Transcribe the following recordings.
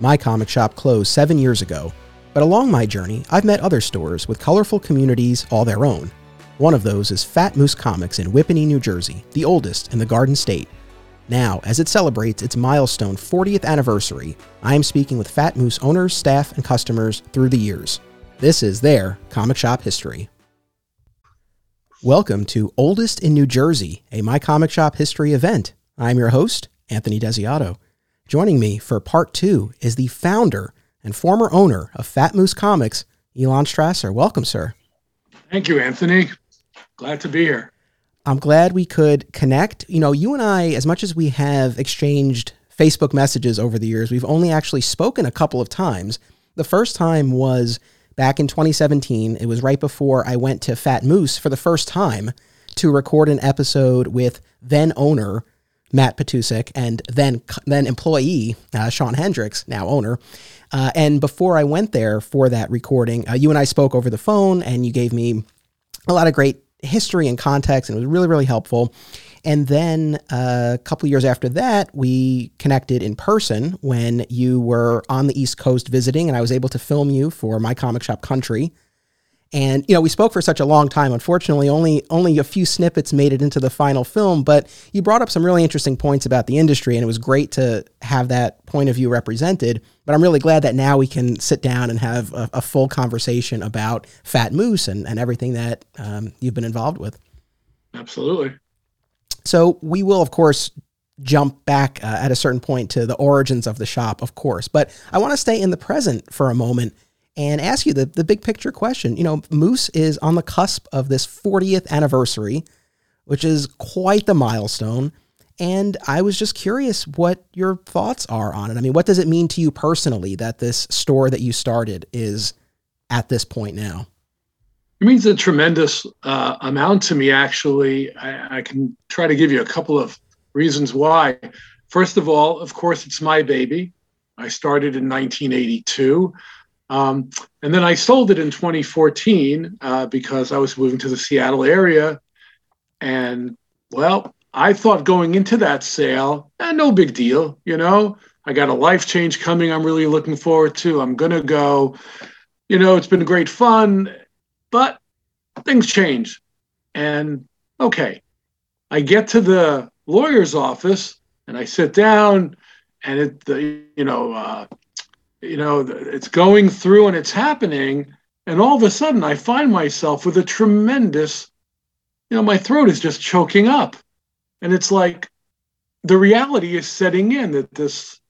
My comic shop closed seven years ago, but along my journey, I've met other stores with colorful communities all their own. One of those is Fat Moose Comics in Whippany, New Jersey, the oldest in the Garden State. Now, as it celebrates its milestone 40th anniversary, I am speaking with Fat Moose owners, staff, and customers through the years. This is their comic shop history. Welcome to Oldest in New Jersey, a My Comic Shop history event. I'm your host, Anthony Desiato. Joining me for part two is the founder and former owner of Fat Moose Comics, Elon Strasser. Welcome, sir. Thank you, Anthony. Glad to be here. I'm glad we could connect. You know, you and I, as much as we have exchanged Facebook messages over the years, we've only actually spoken a couple of times. The first time was back in 2017. It was right before I went to Fat Moose for the first time to record an episode with then owner Matt Patusek, and then then employee uh, Sean Hendricks, now owner. Uh, and before I went there for that recording, uh, you and I spoke over the phone, and you gave me a lot of great history and context, and it was really really helpful. And then uh, a couple years after that, we connected in person when you were on the East Coast visiting, and I was able to film you for my comic shop country. And you know, we spoke for such a long time. Unfortunately, only only a few snippets made it into the final film. But you brought up some really interesting points about the industry, and it was great to have that point of view represented. But I'm really glad that now we can sit down and have a, a full conversation about Fat Moose and, and everything that um, you've been involved with. Absolutely. So we will, of course, jump back uh, at a certain point to the origins of the shop, of course. But I want to stay in the present for a moment and ask you the, the big picture question. You know, Moose is on the cusp of this 40th anniversary, which is quite the milestone. And I was just curious what your thoughts are on it. I mean, what does it mean to you personally that this store that you started is at this point now? It means a tremendous uh, amount to me, actually. I, I can try to give you a couple of reasons why. First of all, of course, it's my baby. I started in 1982. Um, and then I sold it in 2014 uh, because I was moving to the Seattle area. And well, I thought going into that sale, eh, no big deal. You know, I got a life change coming. I'm really looking forward to. I'm going to go. You know, it's been great fun, but things change. And okay, I get to the lawyer's office and I sit down and it, the, you know, uh, you know, it's going through and it's happening. And all of a sudden, I find myself with a tremendous, you know, my throat is just choking up. And it's like the reality is setting in that this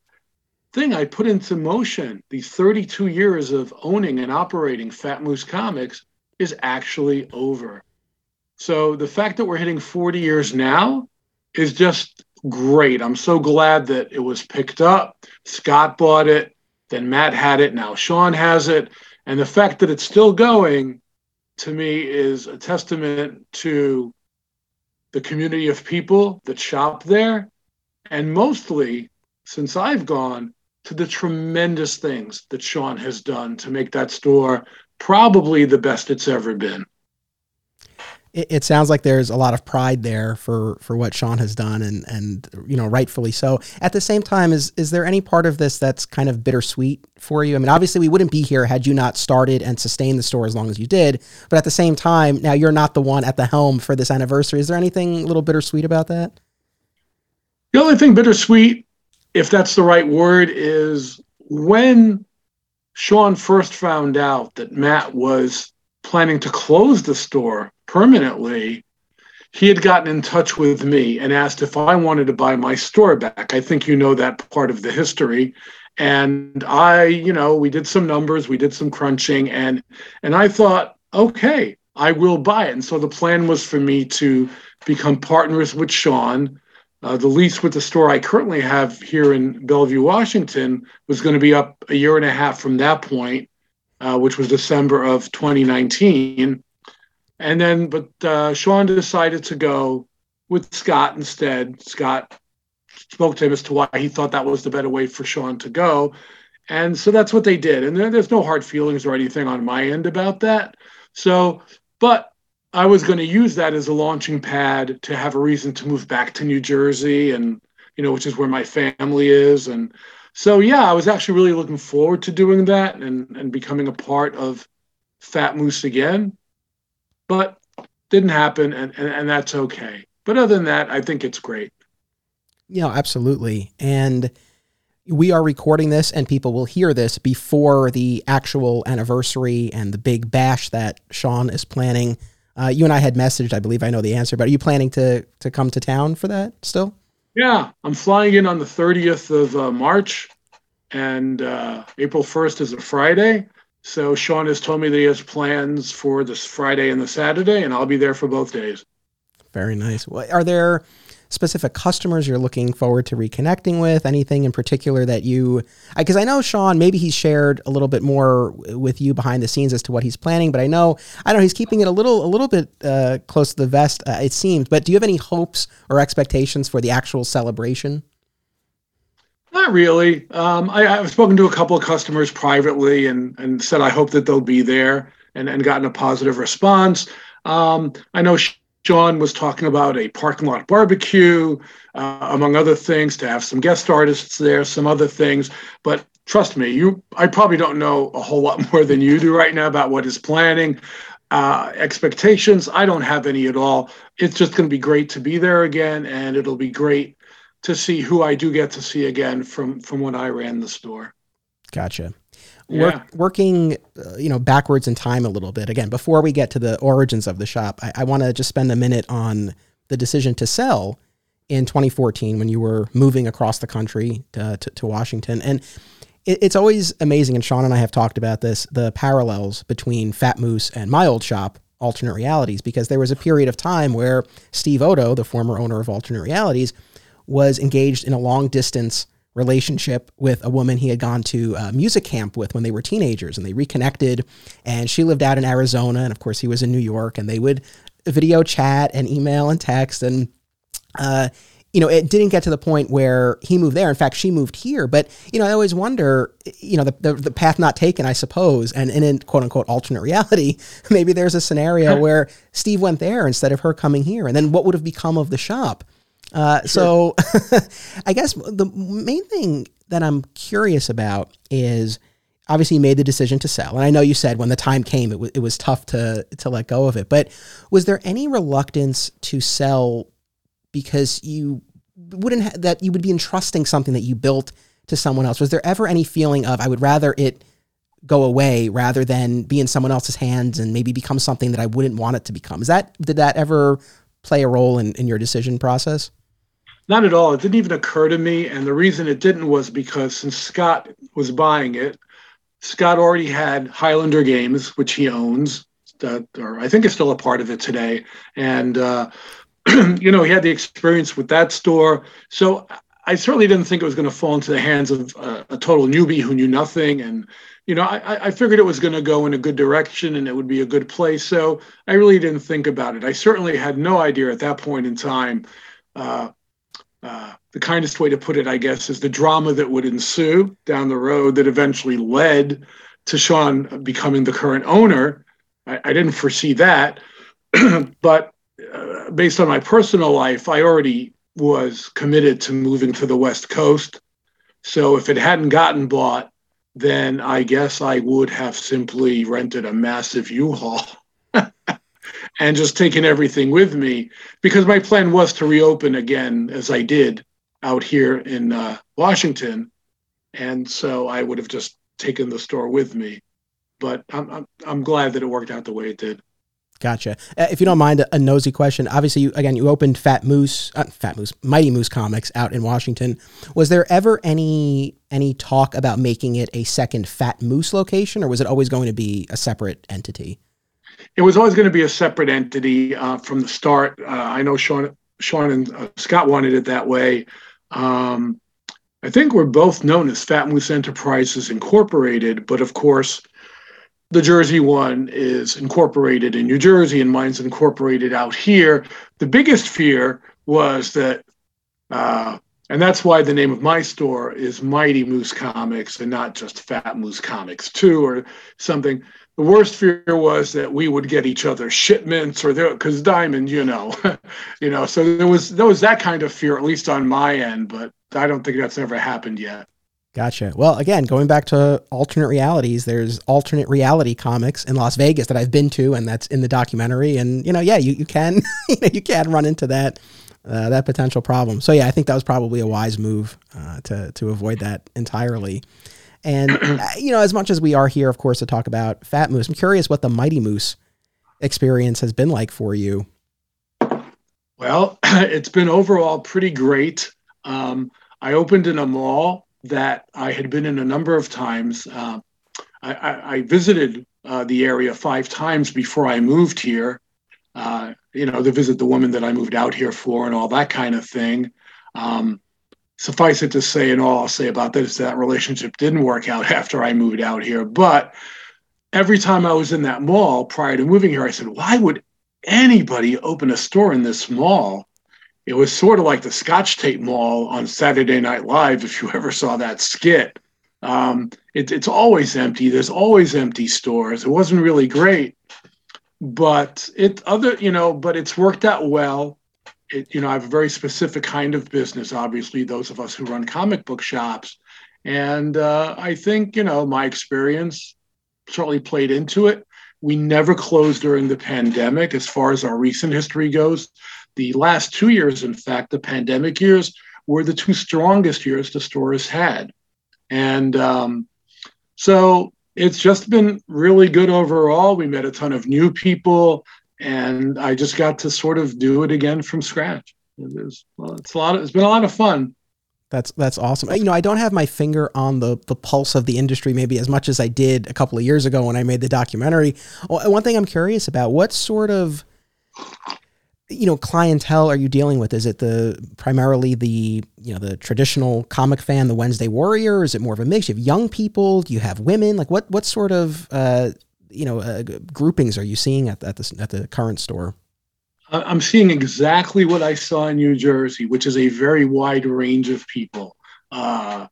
thing I put into motion, these 32 years of owning and operating Fat Moose Comics, is actually over. So the fact that we're hitting 40 years now is just great. I'm so glad that it was picked up. Scott bought it. Then Matt had it. Now Sean has it. And the fact that it's still going to me is a testament to the community of people that shop there. And mostly, since I've gone, to the tremendous things that Sean has done to make that store probably the best it's ever been it, it, sounds like there's a lot of pride there for for what Sean has done, and and you know rightfully so. At the same time, is is there any part of this that's kind of bittersweet for you? I mean, obviously we wouldn't be here had you not started and sustained the store as long as you did. But at the same time, now you're not the one at the helm for this anniversary. Is there anything a little bittersweet about that? The only thing bittersweet, if that's the right word, is when Sean first found out that Matt was planning to close the store permanently, he had gotten in touch with me and asked if I wanted to buy my store back. I think you know that part of the history. And I, you know, we did some numbers, we did some crunching, and and I thought, okay, I will buy it. And so the plan was for me to become partners with Sean. Uh, the lease with the store I currently have here in Bellevue, Washington, was going to be up a year and a half from that point, uh, which was December of 2019. And then, but uh, Sean decided to go with Scott instead. Scott spoke to him as to why he thought that was the better way for Sean to go. And so that's what they did. And there, there's no hard feelings or anything on my end about that. So, but I was going to use that as a launching pad to have a reason to move back to New Jersey and, you know, which is where my family is. And so yeah, I was actually really looking forward to doing that and, and becoming a part of Fat Moose again. But didn't happen and, and, and that's okay. But other than that, I think it's great. Yeah, absolutely. And we are recording this and people will hear this before the actual anniversary and the big bash that Sean is planning. Uh, you and I had messaged, I believe I know the answer, but are you planning to to come to town for that still? Yeah, I'm flying in on the 30th of uh, March, and uh, April 1st is a Friday. So Sean has told me that he has plans for this Friday and the Saturday, and I'll be there for both days. Very nice. Are there specific customers you're looking forward to reconnecting with? Anything in particular that you, because I know Sean, maybe he's shared a little bit more with you behind the scenes as to what he's planning, but I know, I know he's keeping it a little, a little bit uh, close to the vest, uh, it seems. But do you have any hopes or expectations for the actual celebration? Not really. Um, I, have spoken to a couple of customers privately and, and said I hope that they'll be there and, and gotten a positive response. Um, I know John was talking about a parking lot barbecue, uh, among other things, to have some guest artists there, some other things. But trust me, you, I probably don't know a whole lot more than you do right now about what is planning. Uh, expectations, I don't have any at all. It's just going to be great to be there again, and it'll be great to see who I do get to see again from from when I ran the store. Gotcha. Work, working, uh, you know, backwards in time a little bit. Again, before we get to the origins of the shop, I, I want to just spend a minute on the decision to sell in 2014 when you were moving across the country to, to, to Washington. And it, it's always amazing, and Sean and I have talked about this, the parallels between Fat Moose and my old shop, Alternate Realities, because there was a period of time where Steve Oddo, the former owner of Alternate Realities, was engaged in a long distance relationship with a woman he had gone to music camp with when they were teenagers and they reconnected and she lived out in Arizona and of course he was in New York and they would video chat and email and text and uh, you know, it didn't get to the point where he moved there. In fact, she moved here. But, you know, I always wonder, you know, the, the, the path not taken, I suppose, and, and in quote unquote alternate reality, maybe there's a scenario where Steve went there instead of her coming here. And then what would have become of the shop? Uh, sure. So I guess the main thing that I'm curious about is obviously you made the decision to sell. And I know you said when the time came, it, w- it was tough to, to let go of it. But was there any reluctance to sell because you wouldn't ha- that you would be entrusting something that you built to someone else? Was there ever any feeling of I would rather it go away rather than be in someone else's hands and maybe become something that I wouldn't want it to become? Is that did that ever play a role in, in your decision process? Not at all. It didn't even occur to me. And the reason it didn't was because since Scott was buying it, Scott already had Highlander Games, which he owns, that, or I think is still a part of it today. And, uh, you know, he had the experience with that store. So I certainly didn't think it was going to fall into the hands of uh, a total newbie who knew nothing. And, you know, I, I figured it was going to go in a good direction and it would be a good place. So I really didn't think about it. I certainly had no idea at that point in time. Uh, uh, the kindest way to put it, I guess, is the drama that would ensue down the road that eventually led to Sean becoming the current owner. I, I didn't foresee that, but uh, based on my personal life, I already was committed to moving to the West Coast. So if it hadn't gotten bought, then I guess I would have simply rented a massive U-Haul and just taking everything with me because my plan was to reopen again as I did out here in uh, Washington, and so I would have just taken the store with me. But I'm, I'm I'm glad that it worked out the way it did. Gotcha. Uh, if you don't mind, a, a nosy question. Obviously, you, again, you opened Fat Moose, uh, Fat Moose, Mighty Moose Comics out in Washington. Was there ever any any talk about making it a second Fat Moose location, or was it always going to be a separate entity? It was always going to be a separate entity uh, from the start. Uh, I know Sean, Sean and uh, Scott wanted it that way. Um, I think we're both known as Fat Moose Enterprises Incorporated, but of course, the Jersey one is incorporated in New Jersey and mine's incorporated out here. The biggest fear was that, uh, and that's why the name of my store is Mighty Moose Comics and not just Fat Moose Comics 2 or something the worst fear was that we would get each other shipments or there because diamond you know you know so there was there was that kind of fear at least on my end but i don't think that's ever happened yet Gotcha. Well, again, going back to alternate realities, there's alternate reality comics in Las Vegas that I've been to, and that's in the documentary. And you know, yeah, you, you can you, know, you can run into that uh, that potential problem. So yeah, I think that was probably a wise move uh, to to avoid that entirely. And uh, you know, as much as we are here, of course, to talk about Fat Moose, I'm curious what the Mighty Moose experience has been like for you. Well, it's been overall pretty great. Um, I opened in a mall that I had been in a number of times. Uh, I, I, I, visited uh, the area five times before I moved here, uh, you know, to visit the woman that I moved out here for and all that kind of thing. Um, suffice it to say, and all I'll say about that is that relationship didn't work out after I moved out here. But every time I was in that mall prior to moving here, I said, why would anybody open a store in this mall? it was sort of like the Scotch Tape Mall on Saturday Night Live, if you ever saw that skit. Um, it, it's always empty. There's always empty stores. It wasn't really great, but it other you know, but it's worked out well. It, you know, I have a very specific kind of business. Obviously, those of us who run comic book shops, and uh, I think you know my experience certainly played into it. We never closed during the pandemic, as far as our recent history goes the last two years, in fact, the pandemic years, were the two strongest years the store has had. And um, so it's just been really good overall. We met a ton of new people, and I just got to sort of do it again from scratch. It was, well, it's a lot. Of, it's been a lot of fun. That's that's awesome. You know, I don't have my finger on the the pulse of the industry maybe as much as I did a couple of years ago when I made the documentary. One thing I'm curious about: what sort of you know clientele are you dealing with? Is it the primarily the you know the traditional comic fan, the Wednesday Warrior? Is it more of a mix? You have young people. Do you have women? Like what what sort of uh, you know uh, groupings are you seeing at at the at the current store? I'm seeing exactly what I saw in New Jersey, which is a very wide range of people, uh,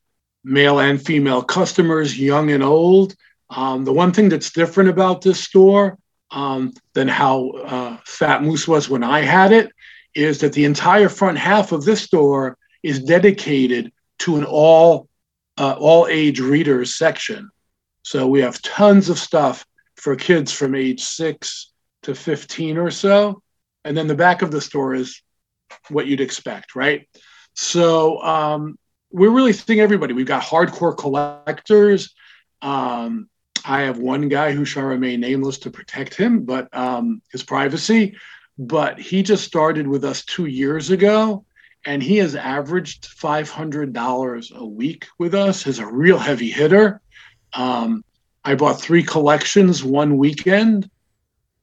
male and female customers, young and old. Um, the one thing that's different about this store um, than how uh, Fat Moose was when I had it is that the entire front half of this store is dedicated to an all uh, all age readers section. So we have tons of stuff for kids from age six to 15 or so. And then the back of the store is what you'd expect, right? So um, we're really seeing everybody. We've got hardcore collectors. Um, I have one guy who shall remain nameless to protect him, but um, his privacy. But he just started with us two years ago, and he has averaged five hundred dollars a week with us. He's a real heavy hitter. Um, I bought three collections one weekend,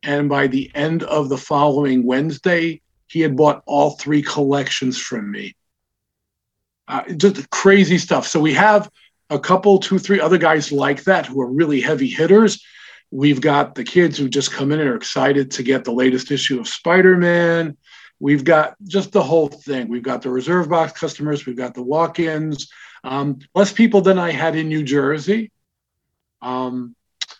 and by the end of the following Wednesday, he had bought all three collections from me. Uh, just crazy stuff. So we have a couple, two, three other guys like that who are really heavy hitters. We've got the kids who just come in and are excited to get the latest issue of Spider Man. We've got just the whole thing. We've got the reserve box customers, we've got the walk ins, um, less people than I had in New Jersey. Um,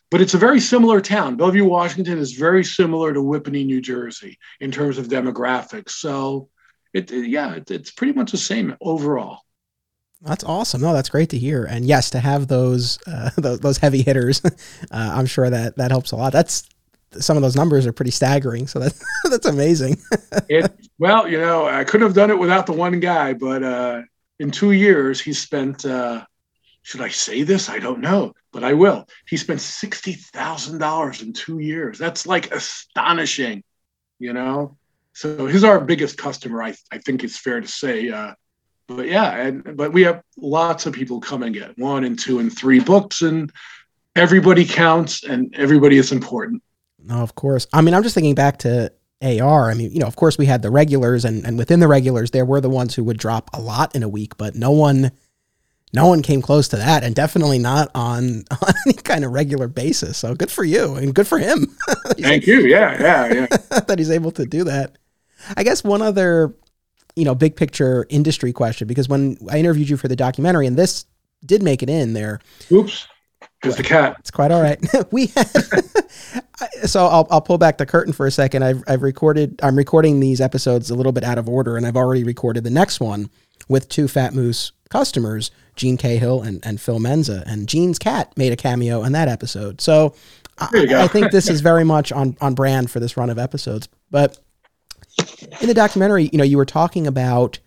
but it's a very similar town. Bellevue, Washington is very similar to Whippany, New Jersey in terms of demographics. So, it, yeah, it, it's pretty much the same overall. That's awesome. No, that's great to hear. And yes, to have those uh, those, those, heavy hitters, uh, I'm sure that that helps a lot. That's some of those numbers are pretty staggering. So that's that's amazing. it, well, you know, I couldn't have done it without the one guy, but uh, in two years, he spent. Uh, should I say this? I don't know, but I will. He spent sixty thousand dollars in two years. That's like astonishing, you know. So he's our biggest customer. I I think it's fair to say. Uh, but yeah, and but we have lots of people come and get one and two and three books, and everybody counts and everybody is important. No, of course. I mean, I'm just thinking back to AR. I mean, you know, of course we had the regulars, and and within the regulars, there were the ones who would drop a lot in a week, but no one. No one came close to that, and definitely not on, on any kind of regular basis. So good for you, and good for him. Thank you. Yeah, yeah, yeah. that he's able to do that. I guess one other you know, big picture industry question because when I interviewed you for the documentary, and this did make it in there. Oops. There's the cat. It's quite all right. we had, so I'll, I'll pull back the curtain for a second. I've, I've recorded, I'm recording these episodes a little bit out of order and I've already recorded the next one with two Fat Moose customers, Gene Cahill and, and Phil Menza. And Gene's cat made a cameo in that episode. So I, I think this is very much on, on brand for this run of episodes. But in the documentary, you know, you were talking about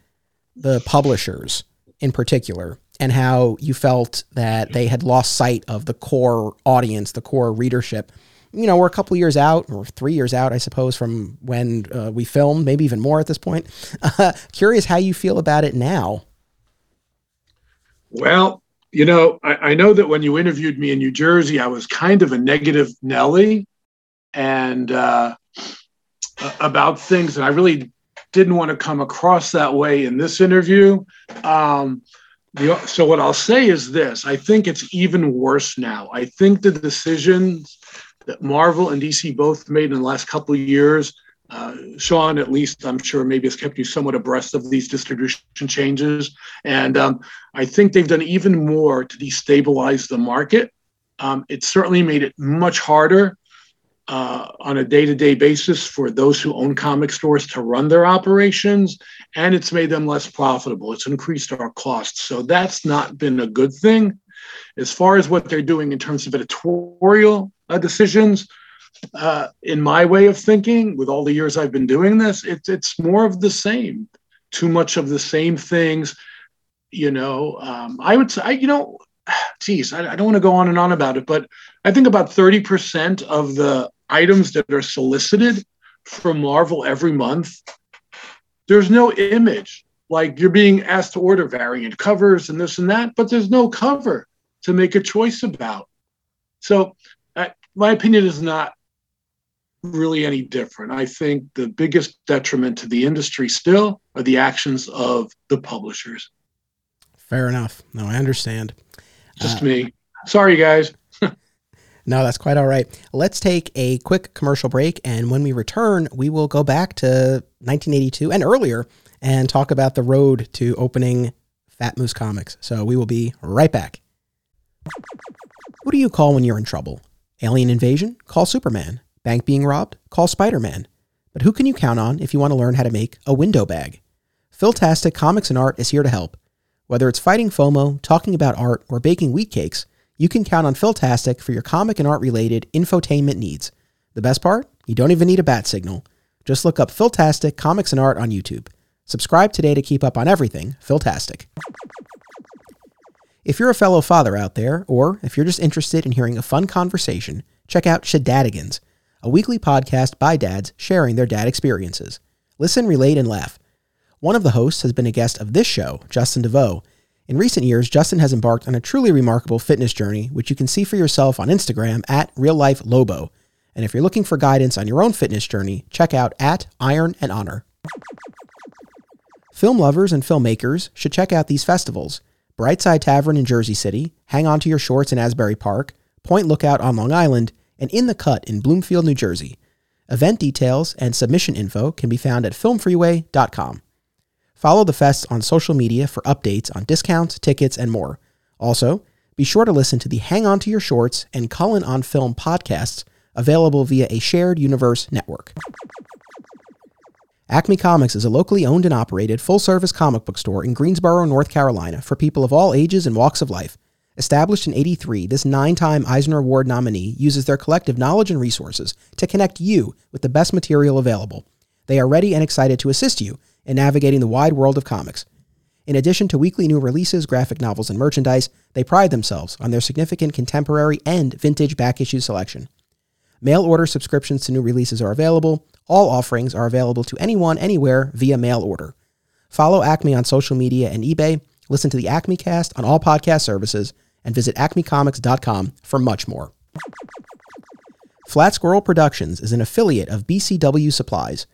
the publishers in particular and how you felt that they had lost sight of the core audience, the core readership. You know, we're a couple years out, or three years out, I suppose, from when uh, we filmed, maybe even more at this point. Uh, curious how you feel about it now. Well, you know, I, I, know that when you interviewed me in New Jersey, I was kind of a negative Nelly and uh, about things, and I really didn't want to come across that way in this interview. Um, the, so what I'll say is this: I think it's even worse now. I think the decisions that Marvel and DC both made in the last couple of years. Uh, Sean, at least I'm sure, maybe has kept you somewhat abreast of these distribution changes, and um, I think they've done even more to destabilize the market. Um, it certainly made it much harder uh, on a day-to-day basis for those who own comic stores to run their operations and it's made them less profitable. It's increased our costs. So that's not been a good thing. As far as what they're doing in terms of editorial uh, decisions uh, in my way of thinking with all the years i've been doing this it's, it's more of the same too much of the same things you know um, i would say you know geez I, I don't want to go on and on about it but i think about 30% of the items that are solicited from Marvel every month, there's no image. Like you're being asked to order variant covers and this and that, but there's no cover to make a choice about. So, uh, my opinion is not really any different. I think the biggest detriment to the industry still are the actions of the publishers. Fair enough. No, I understand. Just uh, me. Sorry, guys. No, that's quite all right. Let's take a quick commercial break. And when we return, we will go back to 1982 and earlier and talk about the road to opening Fat Moose Comics. So we will be right back. Who do you call when you're in trouble? Alien invasion? Call Superman. Bank being robbed? Call Spider Man. But who can you count on if you want to learn how to make a window bag? Philtastic Comics and Art is here to help. Whether it's fighting FOMO, talking about art, or baking wheat cakes, you can count on Philtastic for your comic and art related infotainment needs. The best part? You don't even need a bat signal. Just look up Philtastic Comics and Art on YouTube. Subscribe today to keep up on everything Philtastic. If you're a fellow father out there, or if you're just interested in hearing a fun conversation, check out Shadadigans, a weekly podcast by dads sharing their dad experiences. Listen, relate, and laugh. One of the hosts has been a guest of this show, Justin DeVoe, in recent years, Justin has embarked on a truly remarkable fitness journey, which you can see for yourself on Instagram at reallifelobo. And if you're looking for guidance on your own fitness journey, check out at Iron and Honor. Film lovers and filmmakers should check out these festivals Brightside Tavern in Jersey City, Hang On to Your Shorts in Asbury Park, Point Lookout on Long Island, and In the Cut in Bloomfield, New Jersey. Event details and submission info can be found at filmfreeway.com. Follow the fest on social media for updates on discounts, tickets, and more. Also, be sure to listen to the Hang On to Your Shorts and Cullen on Film podcasts available via a shared universe network. Acme Comics is a locally owned and operated full service comic book store in Greensboro, North Carolina for people of all ages and walks of life. Established in 83, this nine time Eisner Award nominee uses their collective knowledge and resources to connect you with the best material available. They are ready and excited to assist you in navigating the wide world of comics. In addition to weekly new releases, graphic novels, and merchandise, they pride themselves on their significant contemporary and vintage back issue selection. Mail order subscriptions to new releases are available. All offerings are available to anyone, anywhere via mail order. Follow Acme on social media and eBay, listen to the Acme cast on all podcast services, and visit acmecomics.com for much more. Flat Squirrel Productions is an affiliate of BCW Supplies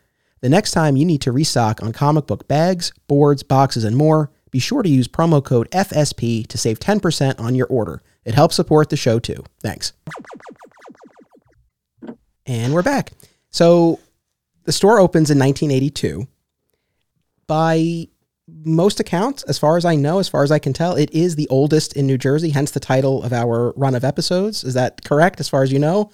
the next time you need to restock on comic book bags, boards, boxes, and more, be sure to use promo code FSP to save 10% on your order. It helps support the show too. Thanks. And we're back. So the store opens in 1982. By most accounts, as far as I know, as far as I can tell, it is the oldest in New Jersey, hence the title of our run of episodes. Is that correct, as far as you know?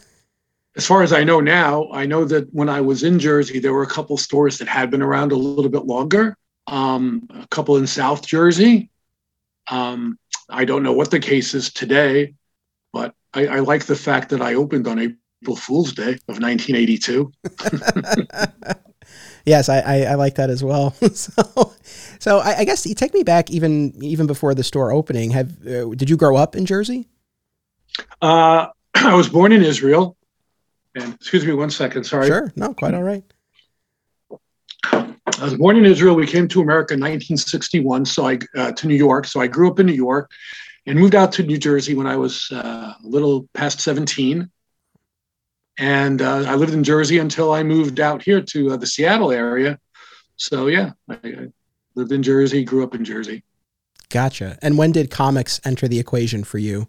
as far as I know now, I know that when I was in Jersey, there were a couple stores that had been around a little bit longer. Um, a couple in South Jersey, Um, I don't know what the case is today, but I, I like the fact that I opened on April Fool's Day of 1982. yes, I, I, I, like that as well. so, so I, I, guess you take me back even even before the store opening. Have uh, did you grow up in Jersey? Uh, I was born in Israel. And excuse me one second, sorry. Sure, no, quite all right. I was born in Israel. We came to America in 1961, so I uh, to New York. So I grew up in New York, and moved out to New Jersey when I was uh, a little past 17. And uh, I lived in Jersey until I moved out here to uh, the Seattle area. So yeah, I, I lived in Jersey, grew up in Jersey. Gotcha. And when did comics enter the equation for you?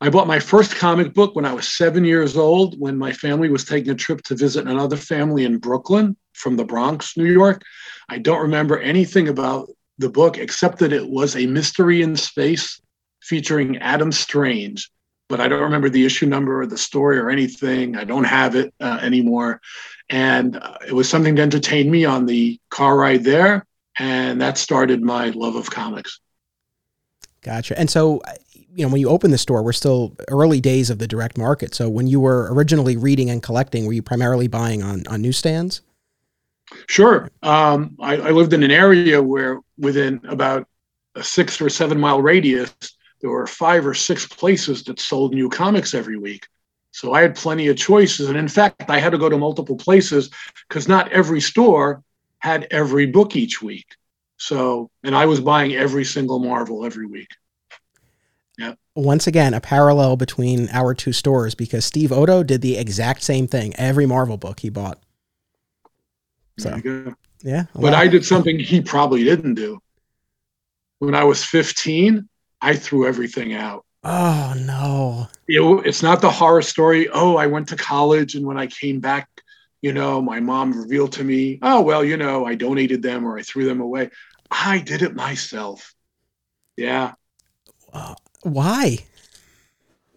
I bought my first comic book when I was seven years old, when my family was taking a trip to visit another family in Brooklyn from the Bronx, New York. I don't remember anything about the book except that it was a mystery in space featuring Adam Strange, but I don't remember the issue number or the story or anything. I don't have it uh, anymore. And uh, it was something to entertain me on the car ride there. And that started my love of comics. Gotcha. And so, you know, when you opened the store, we're still early days of the direct market. So when you were originally reading and collecting, were you primarily buying on, on newsstands? Sure. Um, I, I lived in an area where within about a six or seven mile radius, there were five or six places that sold new comics every week. So I had plenty of choices. And in fact, I had to go to multiple places because not every store had every book each week. So, and I was buying every single Marvel every week. Yeah. Once again, a parallel between our two stores because Steve Oddo did the exact same thing. Every Marvel book he bought. So, yeah. But I did something he probably didn't do. When I was 15, I threw everything out. Oh no! You know, it's not the horror story. Oh, I went to college, and when I came back, you know, my mom revealed to me, oh well, you know, I donated them or I threw them away. I did it myself. Yeah. Uh, why?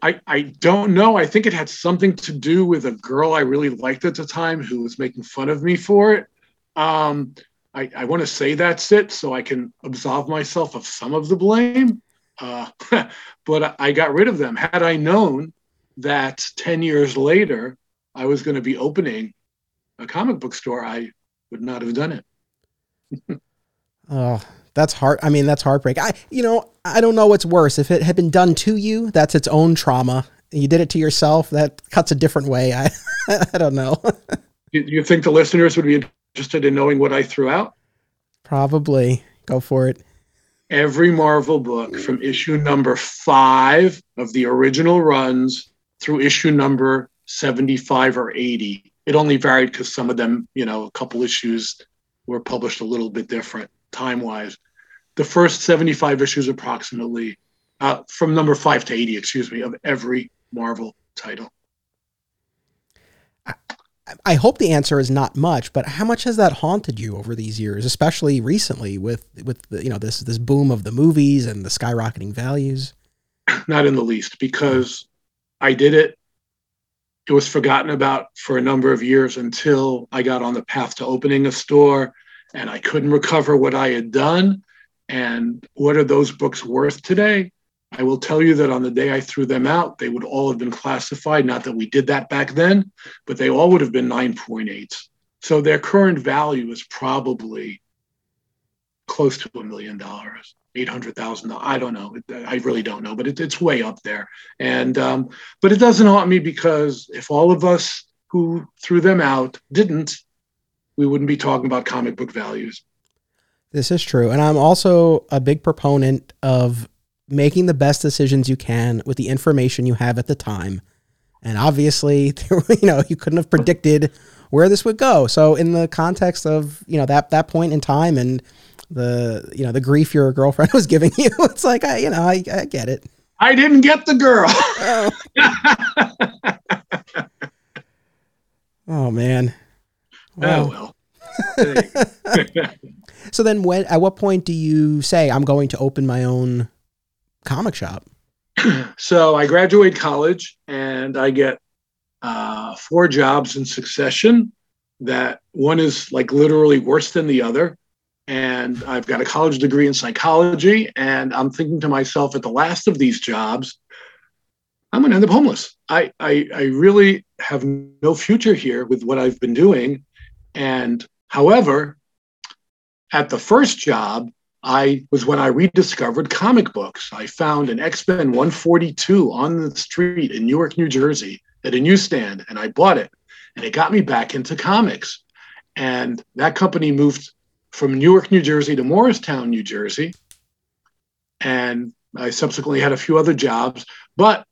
I, I don't know. I think it had something to do with a girl I really liked at the time who was making fun of me for it. Um, I, I want to say that's it so I can absolve myself of some of the blame. Uh, but I got rid of them. Had I known that 10 years later I was going to be opening a comic book store, I would not have done it. oh, that's heart. I mean, that's heartbreak. I, you know, I don't know what's worse. If it had been done to you, that's its own trauma. You did it to yourself. That cuts a different way. I, I don't know. Do you think the listeners would be interested in knowing what I threw out? Probably. Go for it every Marvel book from issue number five of the original runs through issue number 75 or 80. It only varied because some of them, you know, a couple issues were published a little bit different time wise. The first 75 issues, approximately, uh, from number five to 80, excuse me, of every Marvel title. I hope the answer is not much, but how much has that haunted you over these years, especially recently with with the, you know this this boom of the movies and the skyrocketing values? Not in the least, because I did it. It was forgotten about for a number of years until I got on the path to opening a store, and I couldn't recover what I had done. And what are those books worth today? I will tell you that on the day I threw them out, they would all have been classified. Not that we did that back then, but they all would have been 9.8s. So their current value is probably close to a million dollars, eight hundred thousand. I don't know. I really don't know, but it, it's way up there. And um, but it doesn't haunt me because if all of us who threw them out didn't, we wouldn't be talking about comic book values. This is true, and I'm also a big proponent of making the best decisions you can with the information you have at the time. And obviously, you know, you couldn't have predicted where this would go. So in the context of, you know, that that point in time and the, you know, the grief your girlfriend was giving you, it's like, I, you know, I, I get it. I didn't get the girl. oh. oh man. Well. Oh well. so then when at what point do you say I'm going to open my own comic shop? so I graduate college and I get uh, four jobs in succession. That one is like literally worse than the other. and I've got a college degree in psychology. And I'm thinking to myself, at the last of these jobs, I'm going to end up homeless. I, I, I really have no future here with what I've been doing. And however, at the first job, I was when I rediscovered comic books. I found an X Men 142 on the street in Newark, New Jersey at a newsstand, and I bought it. And it got me back into comics. And that company moved from Newark, New Jersey to Morristown, New Jersey. And I subsequently had a few other jobs, but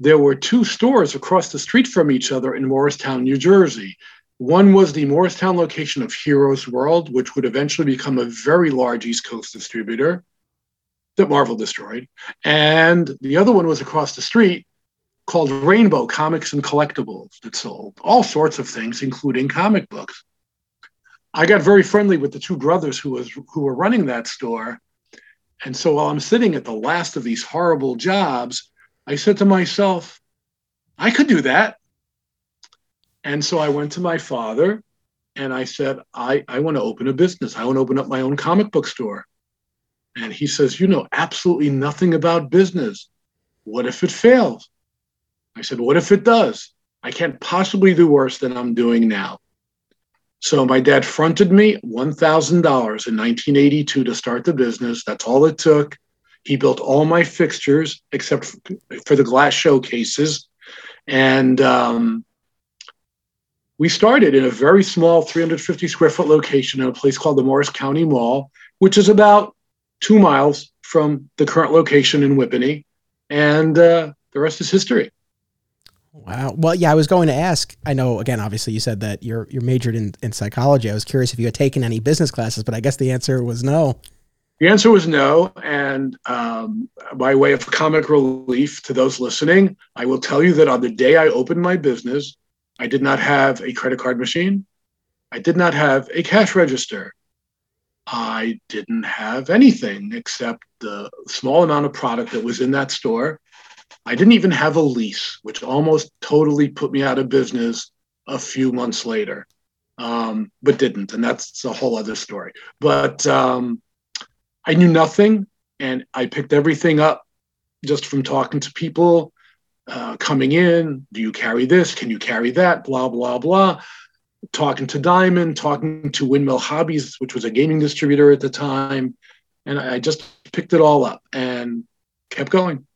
there were two stores across the street from each other in Morristown, New Jersey. One was the Morristown location of Heroes World, which would eventually become a very large East Coast distributor that Marvel destroyed. And the other one was across the street called Rainbow Comics and Collectibles that sold all sorts of things, including comic books. I got very friendly with the two brothers who was who were running that store. And so while I'm sitting at the last of these horrible jobs, I said to myself, I could do that. And so I went to my father and I said, I, I want to open a business. I want to open up my own comic book store. And he says, You know absolutely nothing about business. What if it fails? I said, What if it does? I can't possibly do worse than I'm doing now. So my dad fronted me $1,000 in 1982 to start the business. That's all it took. He built all my fixtures except for the glass showcases. And um, we started in a very small 350 square foot location in a place called the Morris County Mall, which is about two miles from the current location in Whippany. And uh, the rest is history. Wow. Well, yeah, I was going to ask. I know, again, obviously, you said that you're you're majored in, in psychology. I was curious if you had taken any business classes, but I guess the answer was no. The answer was no. And um, by way of comic relief to those listening, I will tell you that on the day I opened my business, I did not have a credit card machine. I did not have a cash register. I didn't have anything except the small amount of product that was in that store I didn't even have a lease, which almost totally put me out of business a few months later, um, but didn't. And that's a whole other story. But um, I knew nothing and I picked everything up just from talking to people uh, coming in. Do you carry this? Can you carry that? Blah, blah, blah. Talking to Diamond, talking to Windmill Hobbies, which was a gaming distributor at the time. And I just picked it all up and kept going.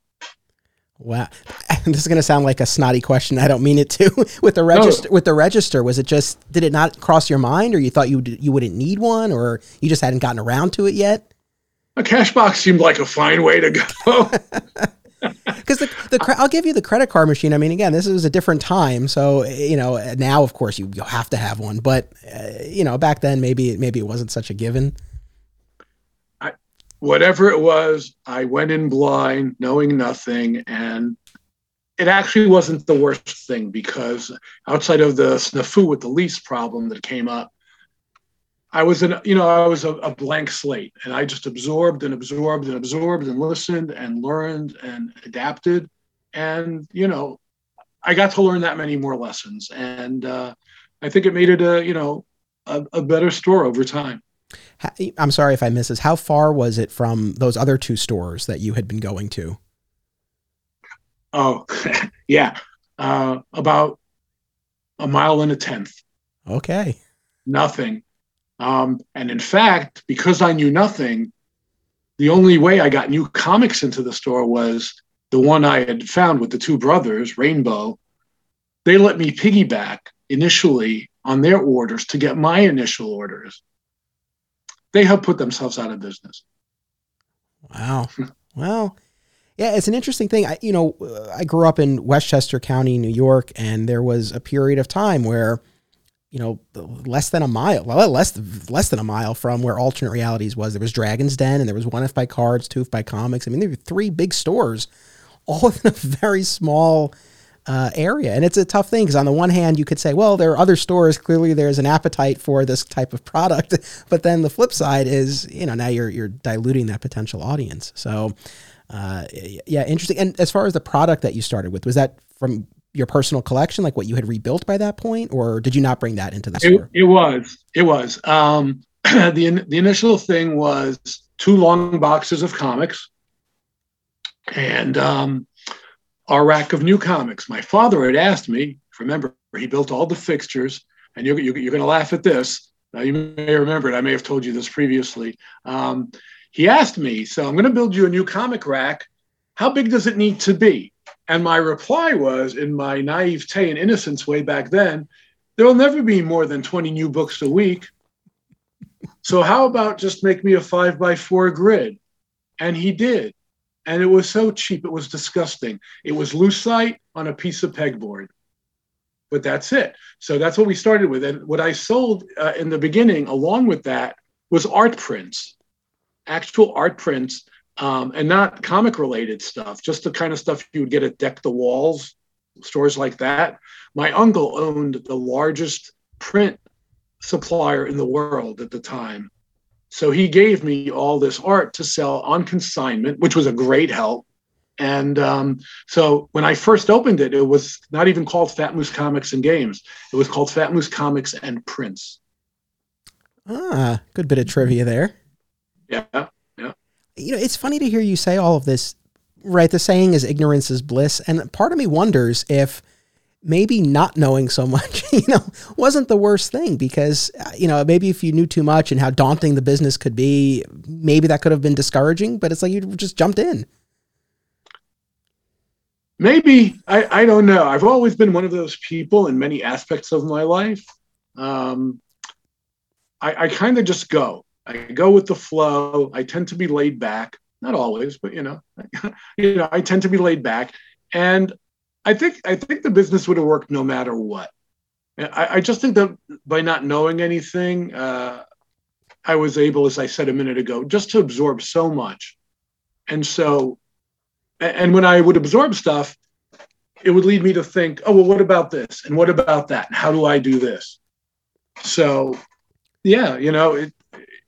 Wow, this is going to sound like a snotty question. I don't mean it to. with the register, no. with the register, was it just did it not cross your mind, or you thought you you wouldn't need one, or you just hadn't gotten around to it yet? A cash box seemed like a fine way to go. Because the, the I'll give you the credit card machine. I mean, again, this was a different time, so you know now, of course, you you have to have one. But uh, you know, back then, maybe maybe it wasn't such a given whatever it was, I went in blind, knowing nothing. And it actually wasn't the worst thing because outside of the snafu with the lease problem that came up, I was in, you know, I was a, a, blank slate and I just absorbed and absorbed and absorbed and listened and learned and adapted. And, you know, I got to learn that many more lessons. And uh, I think it made it a, you know, a, a better store over time. I'm sorry if I missed this. How far was it from those other two stores that you had been going to? Oh, yeah, uh, about a mile and a tenth. Okay. Nothing. Um, and in fact, because I knew nothing, the only way I got new comics into the store was the one I had found with the two brothers, Rainbow. They let me piggyback initially on their orders to get my initial orders they have put themselves out of business. Wow. well, yeah, it's an interesting thing. I, you know, I grew up in Westchester County, New York, and there was a period of time where, you know, less than a mile, well, less less than a mile from where Alternate Realities was, there was Dragon's Den, and there was One If by Cards, Two If by Comics. I mean, there were three big stores, all in a very small uh, area. And it's a tough thing because on the one hand, you could say, well, there are other stores. Clearly, there's an appetite for this type of product. But then the flip side is, you know, now you're you're diluting that potential audience. So, uh, yeah, interesting. And as far as the product that you started with, was that from your personal collection, like what you had rebuilt by that point, or did you not bring that into the store? It, it was. It was. Um, the the initial thing was two long boxes of comics and um, our rack of new comics. My father had asked me. Remember, he built all the fixtures, and you're, you're, you're going to laugh at this. Now, you may remember it. I may have told you this previously. Um, he asked me, "So I'm going to build you a new comic rack. How big does it need to be?" And my reply was, in my naivete and innocence way back then, there will never be more than 20 new books a week. So how about just make me a five by four grid? And he did. And it was so cheap, it was disgusting. It was lucite on a piece of pegboard. But that's it. So that's what we started with. And what I sold uh, in the beginning, along with that, was art prints, actual art prints, um, and not comic related stuff, just the kind of stuff you would get at Deck the Walls, stores like that. My uncle owned the largest print supplier in the world at the time. So he gave me all this art to sell on consignment, which was a great help. And um, so when I first opened it, it was not even called Fat Moose Comics and Games. It was called Fat Moose Comics and Prints. Ah, good bit of trivia there. Yeah, yeah. You know, it's funny to hear you say all of this. Right, the saying is ignorance is bliss, and part of me wonders if maybe not knowing so much, you know, wasn't the worst thing because, uh, you know, maybe if you knew too much and how daunting the business could be, maybe that could have been discouraging, but it's like you just jumped in. Maybe. I, I don't know. I've always been one of those people in many aspects of my life. Um, I, I kind of just go. I go with the flow. I tend to be laid back. Not always, but you know, you know, I tend to be laid back. And I think I think the business would have worked no matter what. I, I just think that by not knowing anything, uh, I was able, as I said a minute ago, just to absorb so much. And so, and when I would absorb stuff, it would lead me to think, oh, well, what about this? And what about that? And how do I do this? So, yeah, you know, it,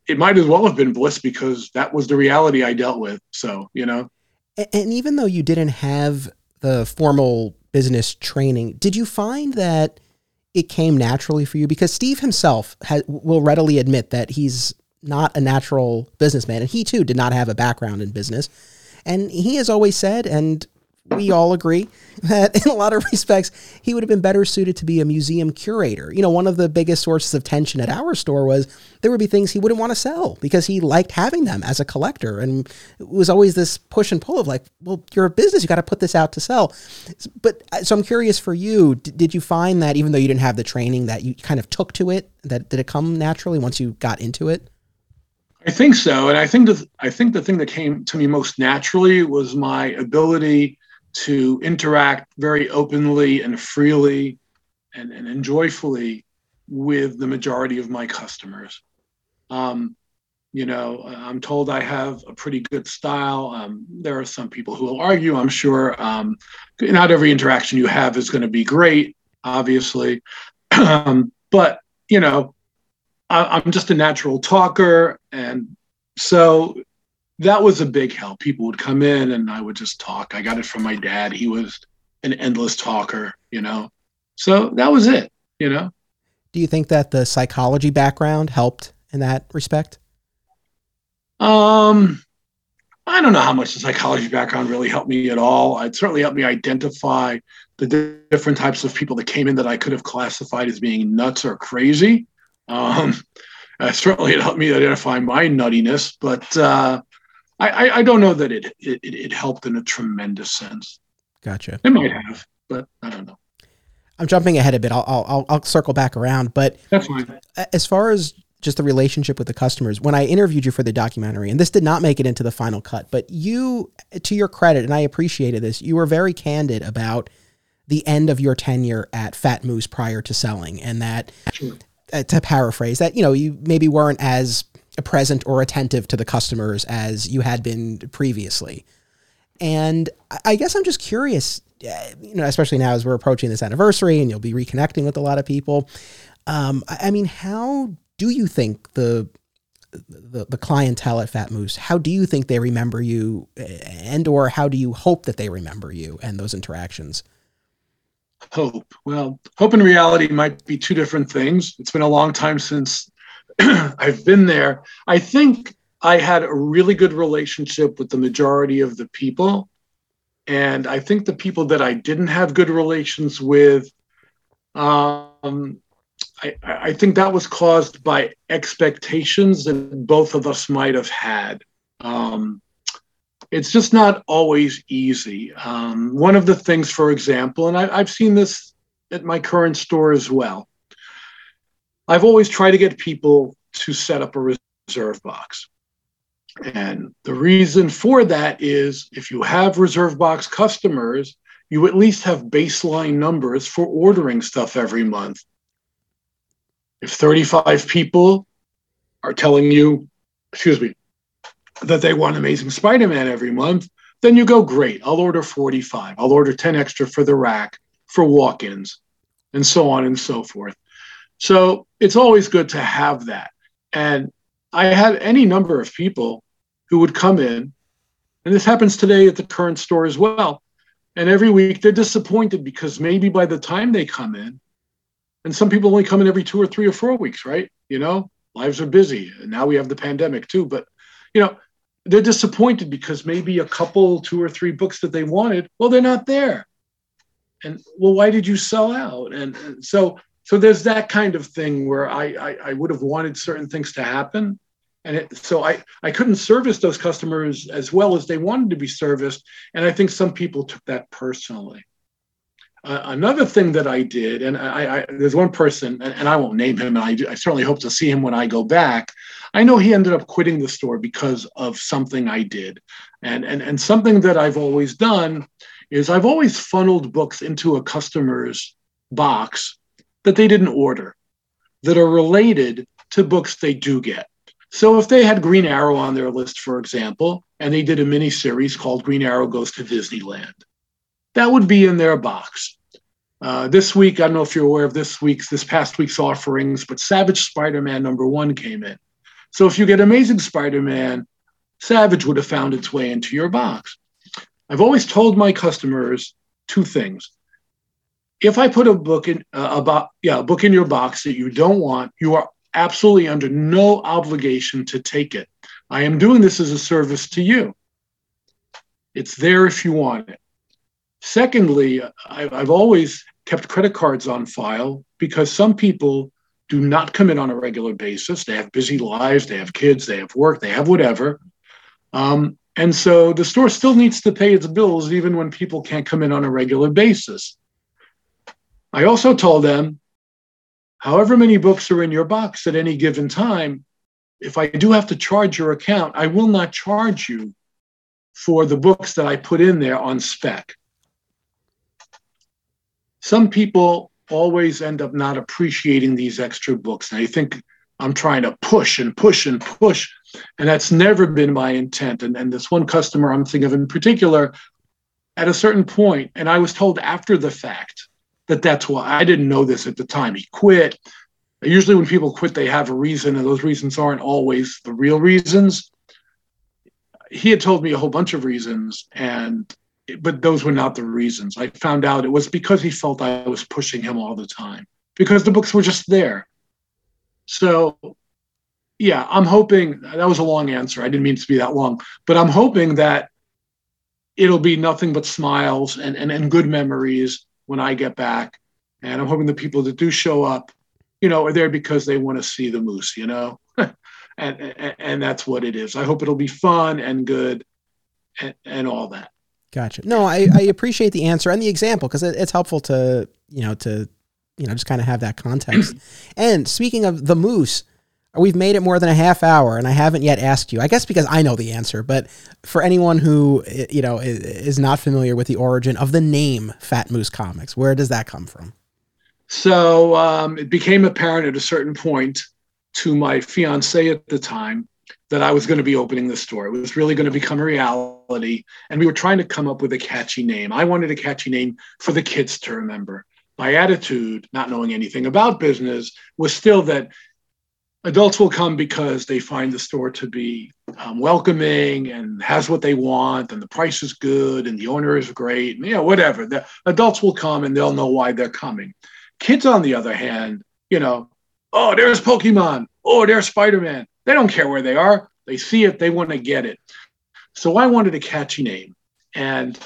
it might as well have been bliss because that was the reality I dealt with. So, you know. And even though you didn't have the formal business training, did you find that it came naturally for you? Because Steve himself will readily admit that he's not a natural businessman, and he too did not have a background in business. And he has always said, and we all agree that in a lot of respects, he would have been better suited to be a museum curator. You know, one of the biggest sources of tension at our store was there would be things he wouldn't want to sell because he liked having them as a collector. And it was always this push and pull of like, well, you're a business, you got to put this out to sell. But uh, so I'm curious for you, did you find that even though you didn't have the training, that you kind of took to it? That did it come naturally once you got into it? I think so, and I think the I think the thing that came to me most naturally was my ability to interact very openly and freely and, and enjoyfully with the majority of my customers. Um, you know, I'm told I have a pretty good style. Um, there are some people who will argue, I'm sure. Um, not every interaction you have is going to be great, obviously. Um, but, you know, I, I'm just a natural talker. And so that was a big help. People would come in and I would just talk. I got it from my dad. He was an endless talker, you know. So that was it, you know. Do you think that the psychology background helped in that respect? Um I don't know how much the psychology background really helped me at all. It certainly helped me identify the different types of people that came in that I could have classified as being nuts or crazy. Um, uh, certainly, it helped me identify my nuttiness, but uh, I, I, don't know that it, it it helped in a tremendous sense. Gotcha. It might have, but I don't know. I'm jumping ahead a bit. I'll I'll I'll circle back around, but that's fine. As far as just the relationship with the customers, when I interviewed you for the documentary, and this did not make it into the final cut, but you, to your credit, and I appreciated this, you were very candid about the end of your tenure at Fat Moose prior to selling, and that, sure. uh, to paraphrase, that you know you maybe weren't as present or attentive to the customers as you had been previously. And I guess I'm just curious, uh, you know, especially now as we're approaching this anniversary and you'll be reconnecting with a lot of people. Um, I mean, how do you think the, the the clientele at Fat Moose, how do you think they remember you, and or how do you hope that they remember you and those interactions? Hope. Well, hope and reality might be two different things. It's been a long time since I've been there. I think I had a really good relationship with the majority of the people. And I think the people that I didn't have good relations with, um, I, I, think that was caused by expectations that both of us might have had. Um, it's just not always easy. Um, one of the things, for example, and I, I've seen this at my current store as well, I've always tried to get people to set up a reserve box. And the reason for that is if you have reserve box customers, you at least have baseline numbers for ordering stuff every month. If 35 people are telling you, excuse me, that they want Amazing Spider Man every month, then you go, great, I'll order 45. I'll order 10 extra for the rack, for walk ins, and so on and so forth. So it's always good to have that. And I had any number of people who would come in, and this happens today at the current store as well. And every week they're disappointed because maybe by the time they come in, and some people only come in every two or three or four weeks, right? You know, lives are busy. And now we have the pandemic too. But, you know, they're disappointed because maybe a couple, two or three books that they wanted, well, they're not there. And well, why did you sell out? And, and so, so there's that kind of thing where I, I, I would have wanted certain things to happen. And it, so I, I couldn't service those customers as well as they wanted to be serviced. And I think some people took that personally. Uh, another thing that I did, and I, I there's one person, and, and, I won't name him, and I, I certainly hope to see him when I go back. I know he ended up quitting the store because of something I did. And, and, and something that I've always done is I've always funneled books into a customer's box that they didn't order that are related to books they do get. So if they had Green Arrow on their list, for example, and they did a mini series called Green Arrow Goes to Disneyland, that would be in their box. Uh, this week, I don't know if you're aware of this week's, this past week's offerings, but Savage Spider-Man number one came in. So if you get Amazing Spider Man, Savage would have found its way into your box. I've always told my customers two things. If I put a book in uh, about yeah, a book in your box that you don't want, you are absolutely under no obligation to take it. I am doing this as a service to you. It's there if you want it. Secondly, I, I've always kept credit cards on file because some people do not come in on a regular basis. They have busy lives, they have kids, they have work, they have whatever. Um, and so the store still needs to pay its bills even when people can't come in on a regular basis. I also told them, however many books are in your box at any given time, if I do have to charge your account, I will not charge you for the books that I put in there on spec. Some people always end up not appreciating these extra books. And I think I'm trying to push and push and push. And that's never been my intent. And, and this one customer I'm thinking of in particular, at a certain point, and I was told after the fact that that's why I didn't know this at the time. He quit. Usually, when people quit, they have a reason, and those reasons aren't always the real reasons. He had told me a whole bunch of reasons, and but those were not the reasons. I found out it was because he felt I was pushing him all the time because the books were just there. So, yeah, I'm hoping that was a long answer. I didn't mean to be that long, but I'm hoping that it'll be nothing but smiles and, and, and good memories when I get back. And I'm hoping the people that do show up, you know, are there because they want to see the moose, you know? and, and, and that's what it is. I hope it'll be fun and good and, and all that. Gotcha. No, I, I appreciate the answer and the example because it, it's helpful to, you know, to, you know, just kind of have that context. and speaking of the moose, we've made it more than a half hour and I haven't yet asked you, I guess because I know the answer, but for anyone who, you know, is not familiar with the origin of the name Fat Moose Comics, where does that come from? So um, it became apparent at a certain point to my fiance at the time that I was going to be opening the store. It was really going to become a reality. And we were trying to come up with a catchy name. I wanted a catchy name for the kids to remember. My attitude, not knowing anything about business, was still that adults will come because they find the store to be um, welcoming and has what they want and the price is good and the owner is great and you know whatever the adults will come and they'll know why they're coming kids on the other hand you know oh there's pokemon oh, they're Spider Man. They don't care where they are. They see it, they want to get it. So I wanted a catchy name. And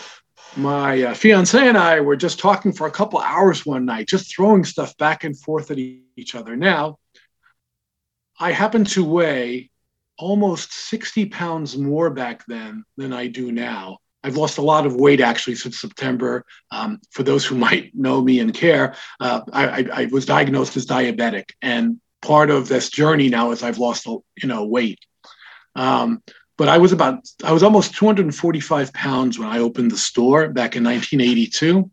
my uh, fiance and I were just talking for a couple hours one night, just throwing stuff back and forth at each other. Now, I happen to weigh almost 60 pounds more back then than I do now. I've lost a lot of weight actually since September. Um, for those who might know me and care, uh, I, I, was diagnosed as diabetic, and part of this journey now is I've lost you know weight. Um, but I was about I was almost 245 pounds when I opened the store back in 1982,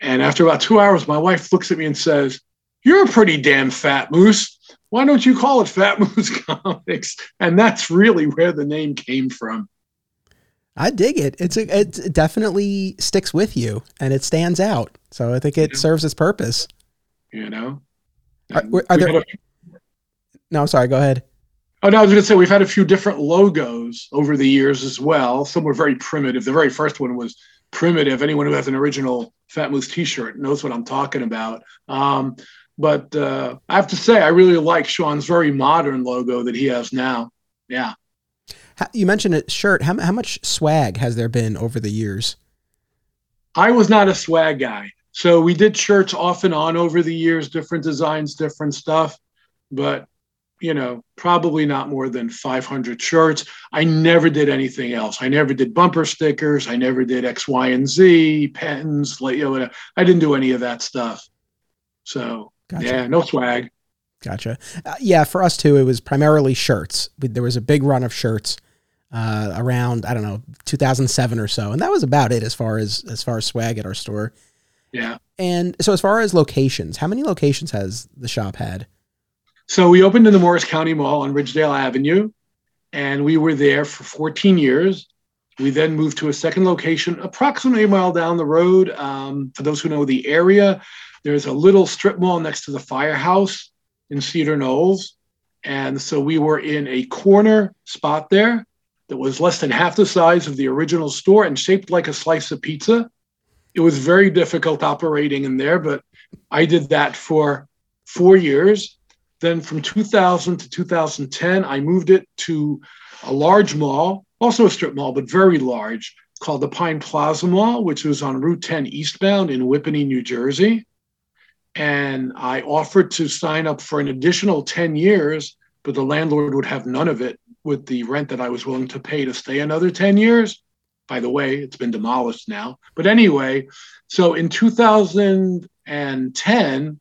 and after about two hours, my wife looks at me and says, "You're a pretty damn fat moose." Why don't you call it Fat Moose Comics? And that's really where the name came from. I dig it. It's a, it definitely sticks with you and it stands out. So I think it serves its purpose. You know, are, are there? A, no, sorry. Go ahead. Oh no, I was going to say we've had a few different logos over the years as well. Some were very primitive. The very first one was primitive. Anyone who has an original Fat Moose T-shirt knows what I'm talking about. Um, but uh, I have to say, I really like Sean's very modern logo that he has now. Yeah. You mentioned a shirt. How, how much swag has there been over the years? I was not a swag guy. So we did shirts off and on over the years, different designs, different stuff. But, you know, probably not more than 500 shirts. I never did anything else. I never did bumper stickers. I never did X, Y, and Z, pens. You know, I didn't do any of that stuff. So, gotcha. yeah, no swag. Gotcha. Uh, yeah, for us too, it was primarily shirts. There was a big run of shirts uh, around I don't know 2007 or so, and that was about it as far as as far as swag at our store. Yeah. And so, as far as locations, how many locations has the shop had? So we opened in the Morris County Mall on Ridgedale Avenue, and we were there for 14 years. We then moved to a second location approximately a mile down the road. Um, for those who know the area, there's a little strip mall next to the firehouse in Cedar Knolls. And so we were in a corner spot there that was less than half the size of the original store and shaped like a slice of pizza. It was very difficult operating in there, but I did that for four years. Then from 2000 to 2010, I moved it to a large mall, also a strip mall, but very large, called the Pine Plaza Mall, which was on Route 10 eastbound in Whippany, New Jersey. And I offered to sign up for an additional 10 years, but the landlord would have none of it with the rent that I was willing to pay to stay another 10 years. By the way, it's been demolished now. But anyway, so in 2010,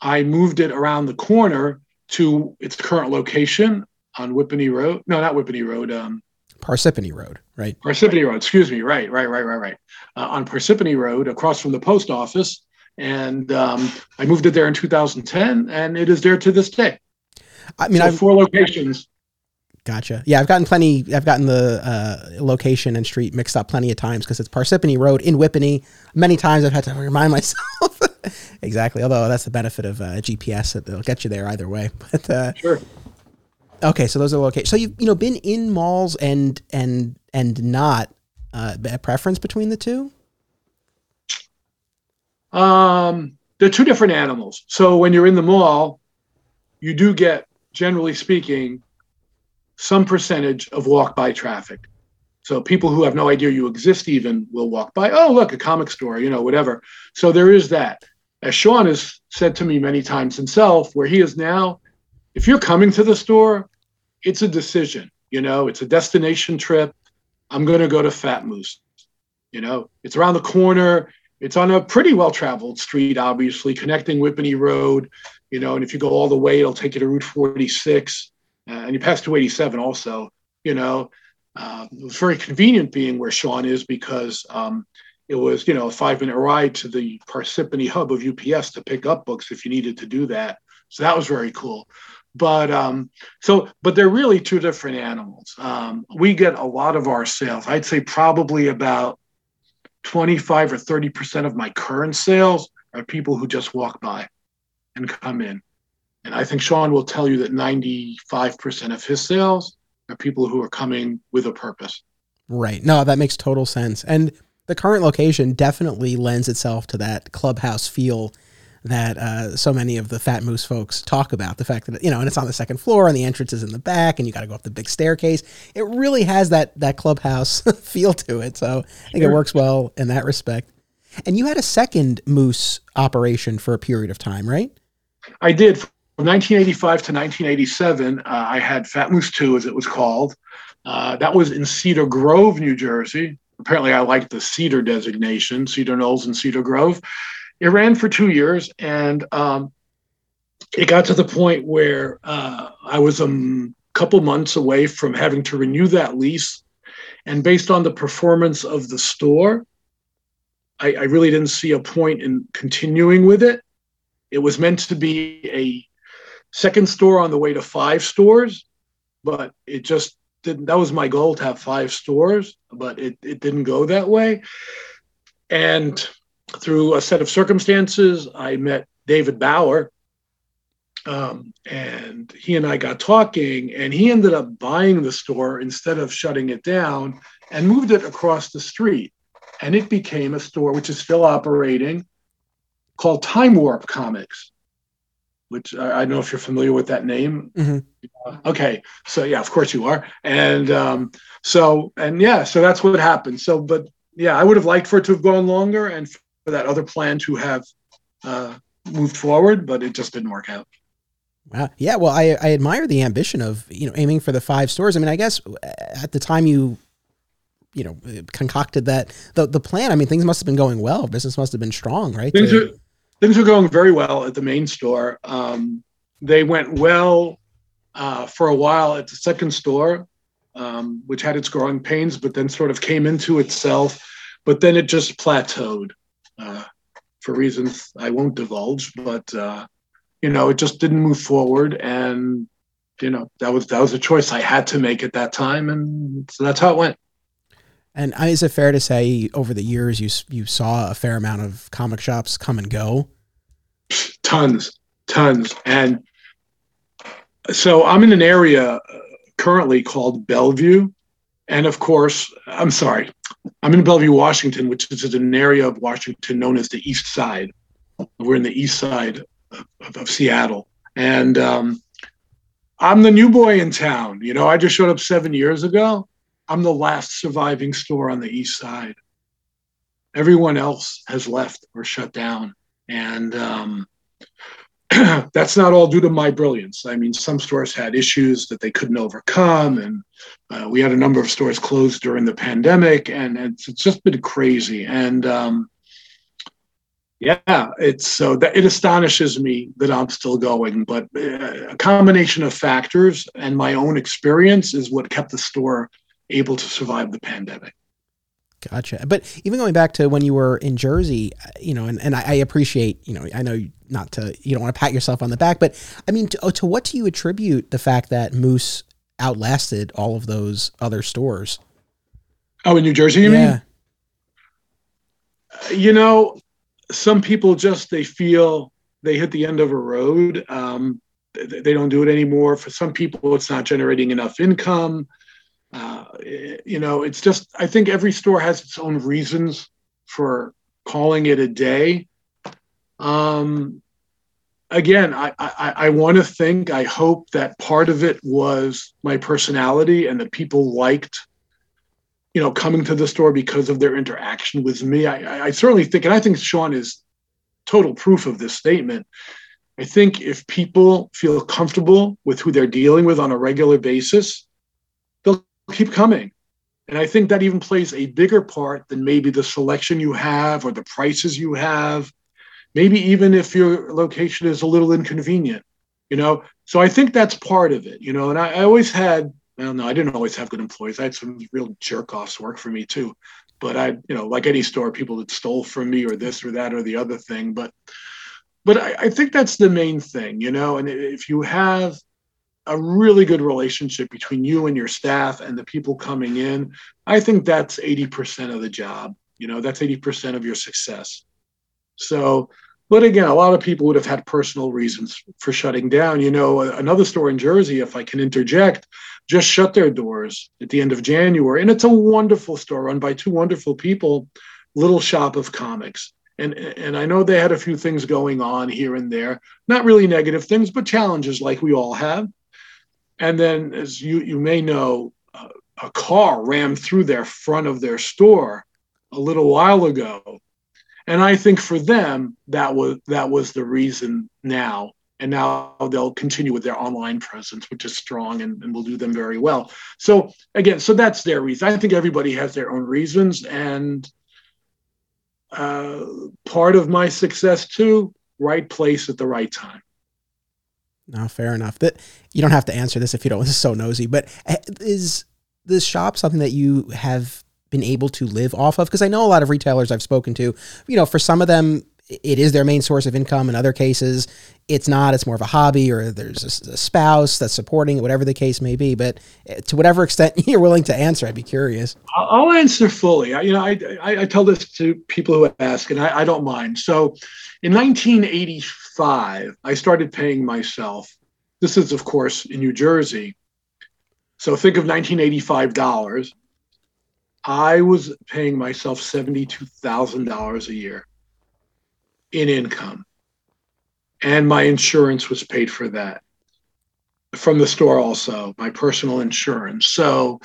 I moved it around the corner to its current location on Whippany Road. No, not Whippany Road. Um, Parsippany Road, right? Parsippany Road. Excuse me. Right, right, right, right, right. Uh, on Parsippany Road, across from the post office, and um, I moved it there in 2010, and it is there to this day. I mean, so I've four locations. Gotcha. Yeah, I've gotten plenty. I've gotten the uh, location and street mixed up plenty of times because it's Parsippany Road in Whippany. Many times I've had to remind myself. exactly. Although that's the benefit of uh, GPS; it'll get you there either way. But uh, sure. Okay, so those are locations. So you've you know been in malls and and and not uh, a preference between the two. Um, they're two different animals. So when you're in the mall, you do get, generally speaking, some percentage of walk by traffic. So people who have no idea you exist even will walk by, oh, look, a comic store, you know, whatever. So there is that. As Sean has said to me many times himself, where he is now, if you're coming to the store, it's a decision, you know, it's a destination trip. I'm going to go to Fat Moose. You know, it's around the corner. It's on a pretty well traveled street, obviously, connecting Whippany Road, you know, and if you go all the way, it'll take you to Route 46 uh, and you pass 287 also. You know, uh, it was very convenient being where Sean is because um, it was, you know, a five minute ride to the Parsippany hub of UPS to pick up books if you needed to do that. So that was very cool. But um, so, but they're really two different animals. Um, we get a lot of our sales. I'd say probably about 25 or 30 percent of my current sales are people who just walk by and come in. And I think Sean will tell you that 95% of his sales are people who are coming with a purpose. Right. No, that makes total sense. And the current location definitely lends itself to that clubhouse feel. That uh, so many of the Fat Moose folks talk about. The fact that you know, and it's on the second floor, and the entrance is in the back, and you got to go up the big staircase. It really has that that clubhouse feel to it. So I think sure. it works well in that respect. And you had a second Moose operation for a period of time, right? I did. From 1985 to 1987, uh, I had Fat Moose 2, as it was called. Uh, that was in Cedar Grove, New Jersey. Apparently, I liked the Cedar designation, Cedar Knolls and Cedar Grove. It ran for two years, and um, it got to the point where uh, I was a couple months away from having to renew that lease. And based on the performance of the store, I, I really didn't see a point in continuing with it. It was meant to be a second store on the way to five stores, but it just didn't. That was my goal to have five stores, but it, it didn't go that way. And through a set of circumstances, I met David Bauer, um, and he and I got talking, and he ended up buying the store instead of shutting it down and moved it across the street. And it became a store which is still operating called Time Warp Comics, which I, I don't know if you're familiar with that name. Mm-hmm. okay, so yeah, of course you are. And um, so, and yeah, so that's what happened. So, but yeah, I would have liked for it to have gone longer and for that other plan to have uh, moved forward, but it just didn't work out. Wow. Yeah. Well, I, I admire the ambition of, you know, aiming for the five stores. I mean, I guess at the time you you know concocted that the the plan i mean things must have been going well business must have been strong right things, to, are, things are going very well at the main store um, they went well uh, for a while at the second store um, which had its growing pains but then sort of came into itself but then it just plateaued uh, for reasons i won't divulge but uh, you know, it just didn't move forward. And, you know, that was that was a choice I had to make at that time. And so that's how it went. And is it fair to say over the years you you saw a fair amount of comic shops come and go? Tons, tons. And so I'm in an area uh, currently called Bellevue. And of course, I'm sorry, I'm in Bellevue, Washington, which is an area of Washington known as the East Side. We're in the East Side of, of Seattle. And um, I'm the new boy in town. You know, I just showed up seven years ago. I'm the last surviving store on the east side. Everyone else has left or shut down. And um, that's not all due to my brilliance. I mean, some stores had issues that they couldn't overcome. And uh, we had a number of stores closed during the pandemic. And it's, it's just been crazy. And um, yeah, it's so that it astonishes me that I'm still going, but uh, a combination of factors and my own experience is what kept the store able to survive the pandemic. Gotcha. But even going back to when you were in Jersey, uh, you know, and, and I, appreciate, you know, I know not to, you don't want to pat yourself on the back, but I mean, to, to what do you attribute the fact that Moose outlasted all of those other stores? Oh, in New Jersey, you yeah. mean? You know, some people just they feel they hit the end of a road. Um, they, they don't do it anymore. For some people, it's not generating enough income. Uh, you know, it's just I think every store has its own reasons for calling it a day. Um, again, I, I, I want to think, I hope that part of it was my personality and that people liked you know, coming to the store because of their interaction with me. I, I certainly think, and I think Sean is total proof of this statement. I think if people feel comfortable with who they're dealing with on a regular basis, keep coming. And I think that even plays a bigger part than maybe the selection you have or the prices you have, maybe even if your location is a little inconvenient, you know? So I think that's part of it, you know? And I, I always had well, no, I didn't always have good employees. I had some real jerk offs work for me too. But I, you know, like any store, people that stole from me or this or that or the other thing. But, but I, I think that's the main thing, you know. And if you have a really good relationship between you and your staff and the people coming in, I think that's 80% of the job. You know, that's 80% of your success. So, but again, a lot of people would have had personal reasons for shutting down. You know, another store in Jersey, if I can interject, just shut their doors at the end of January. And it's a wonderful store run by two wonderful people, Little Shop of Comics. and and I know they had a few things going on here and there, not really negative things, but challenges like we all have. And then, as you you may know, uh, a car rammed through their front of their store a little while ago, and I think for them that was that was the reason now. And now they'll continue with their online presence, which is strong and, and will do them very well. So again, so that's their reason. I think everybody has their own reasons, and uh, part of my success too right place at the right time no fair enough that you don't have to answer this if you don't this is so nosy but eh, is this shop something that you have been able to live off of because i know a lot of retailers i've spoken to you know for some of them it is their main source of income. In other cases, it's not. It's more of a hobby, or there's a, a, spouse that's supporting it, whatever the case may be. But eh, to whatever extent you're willing to answer, I'd be curious. I'll answer fully. I, you know, I, I, I, tell this to people who ask, and I, I don't mind. So, in 1985, I started paying myself. This is, of course, in New Jersey. So think of 1985 dollars. I was paying myself $72,000 a year in income. And my insurance was paid for that from the store, also, my personal insurance. So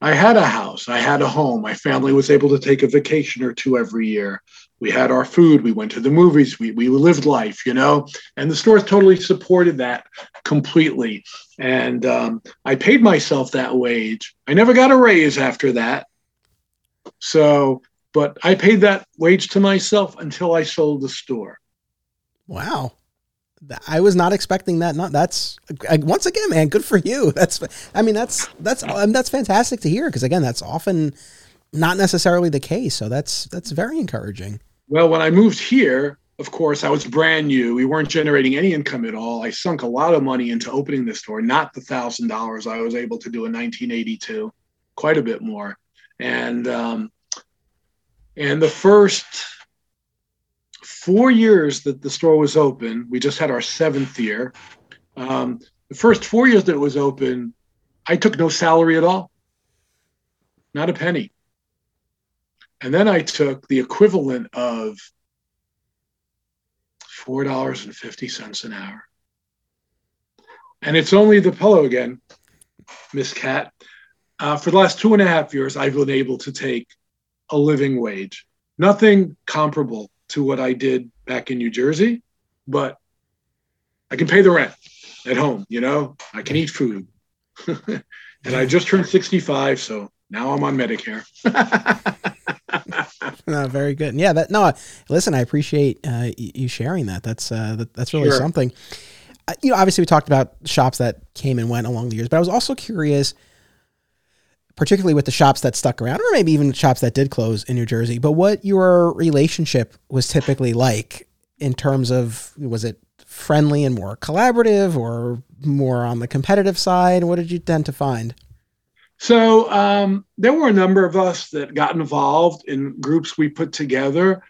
I had a house, I had a home. My family was able to take a vacation or two every year. We had our food, we went to the movies, we, we lived life, you know, and the store totally supported that completely. And um, I paid myself that wage. I never got a raise after that. So but I paid that wage to myself until I sold the store. Wow. I was not expecting that. Not that's once again, man. Good for you. That's, I mean, that's that's that's fantastic to hear because again, that's often not necessarily the case. So that's that's very encouraging. Well, when I moved here, of course, I was brand new. We weren't generating any income at all. I sunk a lot of money into opening this store, not the thousand dollars I was able to do in 1982, quite a bit more. And um, and the first four years that the store was open, we just had our seventh year. Um, the first four years that it was open, I took no salary at all, not a penny. And then I took the equivalent of $4.50 an hour. And it's only the pillow again, Miss Cat. Uh, for the last two and a half years, I've been able to take a living wage. Nothing comparable to what I did back in New Jersey, but I can pay the rent at home, you know, I can eat food. and I just turned 65, so now I'm on Medicare. no, very good. Yeah, that no. Listen, I appreciate uh, you sharing that. That's uh, that, that's really sure. something. Uh, you know, obviously we talked about shops that came and went along the years, but I was also curious particularly with the shops that stuck around, or maybe even shops that did close in New Jersey, but what your relationship was typically like in terms of was it friendly and more collaborative or more on the competitive side? What did you tend to find? So um, there were a number of us that got involved in groups we put together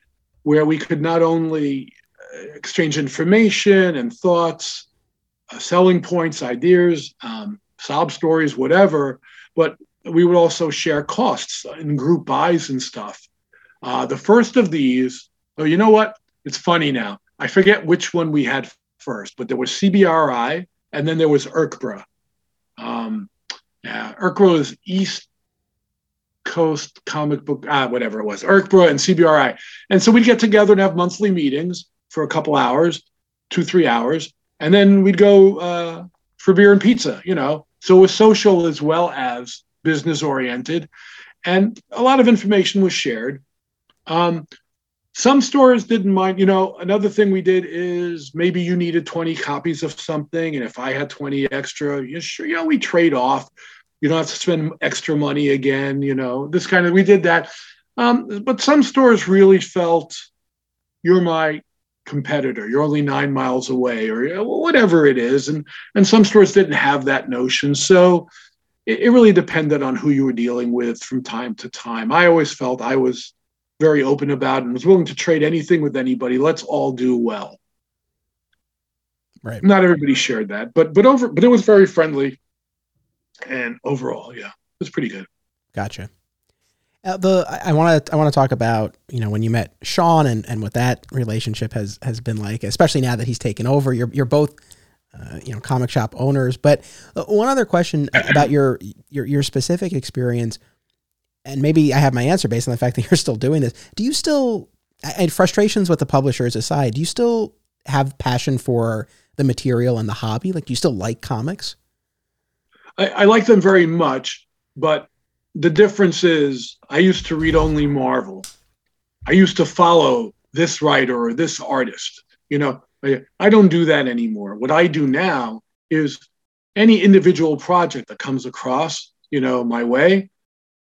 where we could not only uh, exchange information and thoughts, uh, selling points, ideas, um, sob stories, whatever, but we would also share costs in group buys and stuff. Uh, the first of these, oh, you know what? It's funny now. I forget which one we had first, but there was CBRI and then there was IRCBRA. Um, yeah, IRCBRA was East Coast Comic Book, ah, whatever it was, IRCBRA and CBRI. And so we'd get together and have monthly meetings for a couple hours, two, three hours. And then we'd go uh, for beer and pizza, you know. So it was social as well as business oriented, and a lot of information was shared. Um, some stores didn't mind. You know, another thing we did is maybe you needed 20 copies of something, and if I had 20 extra, you sure, you know, we trade off. You don't have to spend extra money again. You know, this kind of we did that. Um, but some stores really felt you're my competitor. You're only nine miles away, or whatever it is, and and some stores didn't have that notion. So it, it really depended on who you were dealing with from time to time. I always felt I was very open about and was willing to trade anything with anybody. Let's all do well. Right. Not everybody shared that, but but over but it was very friendly, and overall, yeah, it was pretty good. Gotcha. Uh, the I want to I want to talk about you know when you met Sean and, and what that relationship has has been like, especially now that he's taken over. You're you're both uh, you know comic shop owners, but uh, one other question about your your your specific experience, and maybe I have my answer based on the fact that you're still doing this. Do you still and frustrations with the publishers aside, do you still have passion for the material and the hobby? Like, do you still like comics? I, I like them very much, but the difference is I used to read only Marvel. I used to follow this writer or this artist. You know, I, I don't do that anymore. What I do now is any individual project that comes across, you know, my way,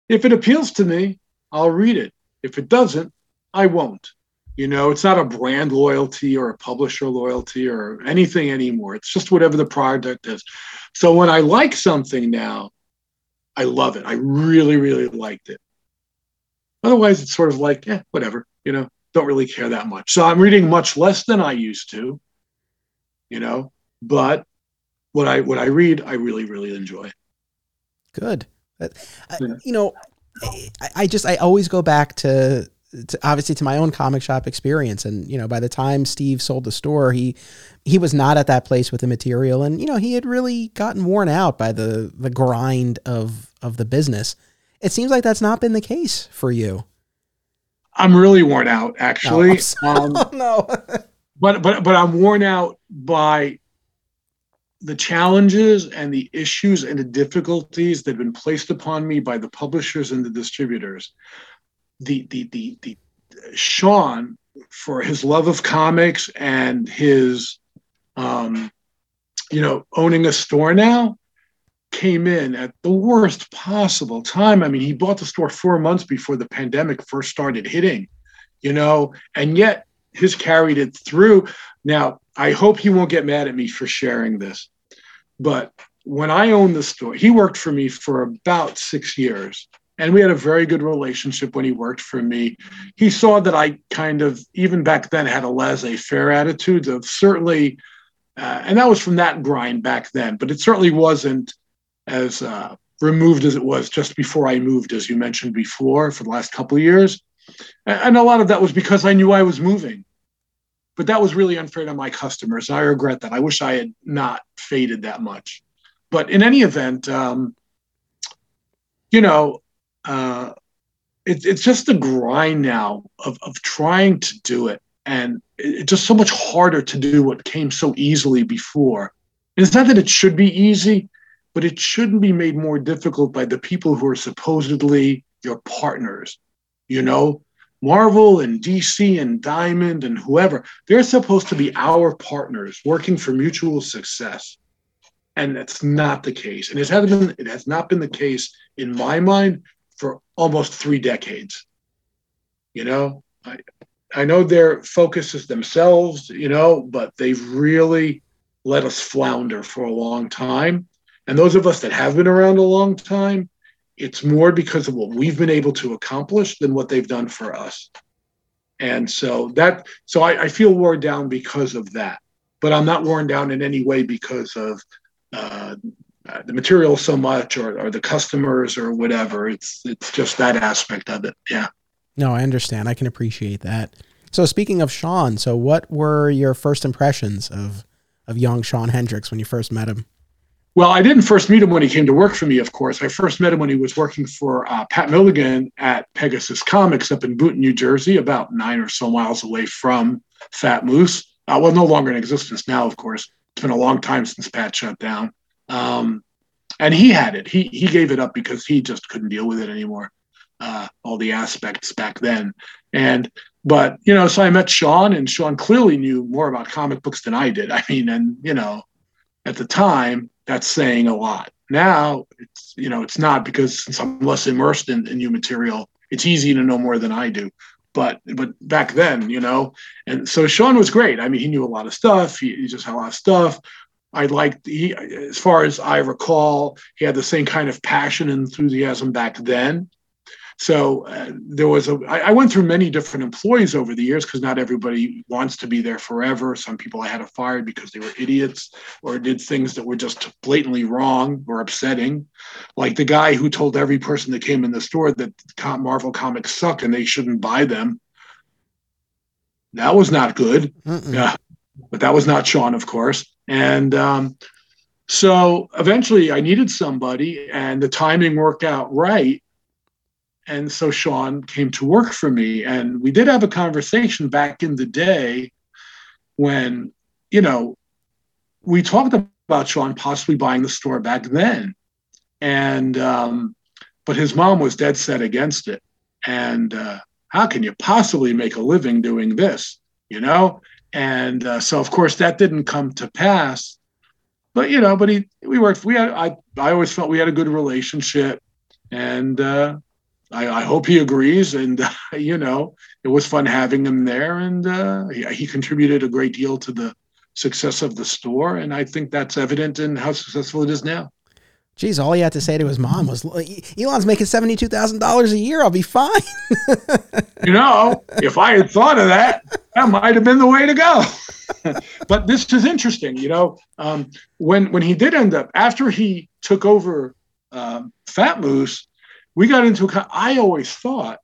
if it appeals to me, I'll read it. If it doesn't, I won't. You know, it's not a brand loyalty or a publisher loyalty or anything anymore. It's just whatever the product is. So when I like something now, I love it. I really, really liked it. Otherwise, it's sort of like, yeah, whatever, you know, don't really care that much. So I'm reading much less than I used to, you know, but what I what I read, I really, really enjoy. Good. Uh, yeah. You know, I, I just I always go back to to, obviously to my own comic shop experience. And you know by the time steve sold the store he he was not at that place with the material. And you know he had really gotten worn out by the the grind of of the business. It seems like that's not been the case for you. I'm really worn out actually. No, um, oh, no. but but but i'm worn out by the challenges and the issues and the difficulties that have been placed upon me by the publishers and the distributors the the the the Sean for his love of comics and his um, you know owning a store now came in at the worst possible time. I mean, he bought the store four months before the pandemic first started hitting, you know, and yet he's carried it through. Now, I hope he won't get mad at me for sharing this, but when I owned the store, he worked for me for about six years and we had a very good relationship when he worked for me. He saw that I kind of, even back then, had a laissez faire attitude of certainly, uh, and that was from that grind back then, but it certainly wasn't as uh, removed as it was just before I moved, as you mentioned before, for the last couple of years. And a lot of that was because I knew I was moving. But that was really unfair to my customers. and I regret that. I wish I had not faded that much. But in any event, um, you know, uh, it, it's just the grind now of, of trying to do it. And it's just so much harder to do what came so easily before. And it's not that it should be easy, but it shouldn't be made more difficult by the people who are supposedly your partners. You know, Marvel and DC and Diamond and whoever, they're supposed to be our partners working for mutual success. And that's not the case. And it has been it has not been the case in my mind for almost three decades. You know, I, I know their focus is themselves, you know, but they've really let us flounder for a long time. And those of us that have been around a long time, it's more because of what we've been able to accomplish than what they've done for us. And so that, so I, I feel worn down because of that. But I'm not worn down in any way because of uh, the material so much or, or the customers or whatever. It's it's just that aspect of it. Yeah. No, I understand. I can appreciate that. So speaking of Sean, so what were your first impressions of of young Sean Hendricks when you first met him? Well, I didn't first meet him when he came to work for me, of course. I first met him when he was working for uh, Pat Milligan at Pegasus Comics up in Boonton, New Jersey, about nine or so miles away from Fat Moose. Uh, well, no longer in existence now, of course. It's been a long time since Pat shut down. Um, and he had it. He he gave it up because he just couldn't deal with it anymore. Uh, all the aspects back then, and but you know, so I met Sean, and Sean clearly knew more about comic books than I did. I mean, and you know, at the time, that's saying a lot. Now it's you know, it's not because since I'm less immersed in, in new material, it's easy to know more than I do. But but back then, you know, and so Sean was great. I mean, he knew a lot of stuff. He, he just had a lot of stuff. I liked he, as far as I recall, he had the same kind of passion and enthusiasm back then. So uh, there was a. I, I went through many different employees over the years because not everybody wants to be there forever. Some people I had to fire because they were idiots or did things that were just blatantly wrong or upsetting, like the guy who told every person that came in the store that Marvel comics suck and they shouldn't buy them. That was not good. Mm-mm. Yeah, but that was not Sean, of course. And um, so eventually I needed somebody, and the timing worked out right. And so Sean came to work for me. And we did have a conversation back in the day when, you know, we talked about Sean possibly buying the store back then. And, um, but his mom was dead set against it. And uh, how can you possibly make a living doing this? You know? And uh, so, of course, that didn't come to pass but you know, but he we worked. We had I I always felt we had a good relationship, and uh, I, I hope he agrees. And uh, you know, it was fun having him there, and uh, he, he contributed a great deal to the success of the store. And I think that's evident in how successful it is now. Geez, all he had to say to his mom was, "Elon's making seventy-two thousand dollars a year. I'll be fine." you know, if I had thought of that, that might have been the way to go. but this is interesting. You know, um, when when he did end up after he took over um, Fat Moose, we got into. A, I always thought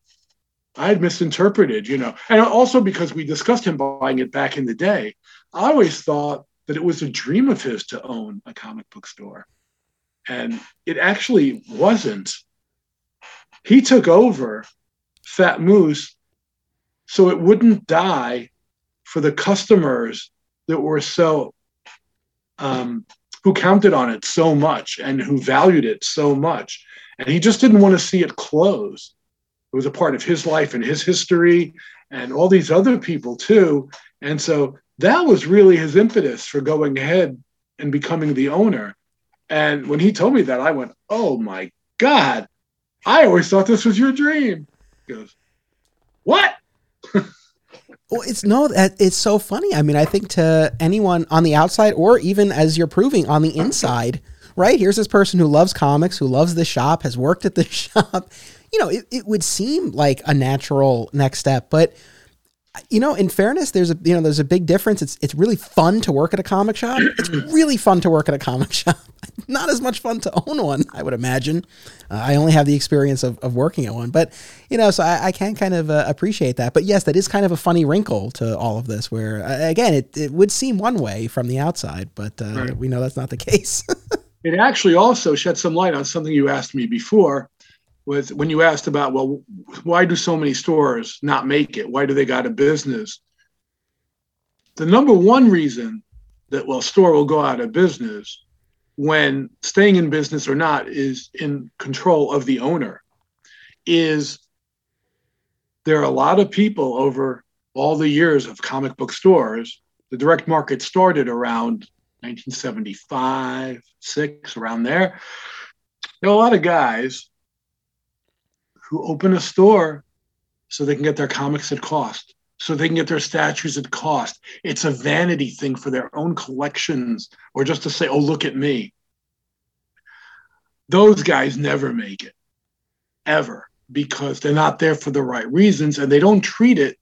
I had misinterpreted. You know, and also because we discussed him buying it back in the day, I always thought that it was a dream of his to own a comic book store and it actually wasn't. He took over Fat Moose so it wouldn't die for the customers that were so um, who counted on it so much and who valued it so much and he just didn't want to see it close it was a part of his life and his history and all these other people too and so that was really his impetus for going ahead and becoming the owner and when he told me that, I went, "Oh my god! I always thought this was your dream." He goes, "What?" well, it's no, it's so funny. I mean, I think to anyone on the outside, or even as you're proving on the inside, right? Here's this person who loves comics, who loves the shop, has worked at the shop. You know, it, it would seem like a natural next step, but you know, in fairness, there's a you know there's a big difference. It's it's really fun to work at a comic shop. It's really fun to work at a comic shop. Not as much fun to own one, I would imagine. Uh, I only have the experience of, of working at one, but you know, so I, I can kind of uh, appreciate that. But yes, that is kind of a funny wrinkle to all of this, where uh, again, it, it would seem one way from the outside, but uh, right. we know that's not the case. It actually also shed some light on something you asked me before with when you asked about well why do so many stores not make it? Why do they got a business? The number one reason that well store will go out of business when staying in business or not is in control of the owner is there are a lot of people over all the years of comic book stores the direct market started around 1975 6 around there there are a lot of guys who open a store so they can get their comics at cost, so they can get their statues at cost. It's a vanity thing for their own collections or just to say, oh, look at me. Those guys never make it, ever, because they're not there for the right reasons and they don't treat it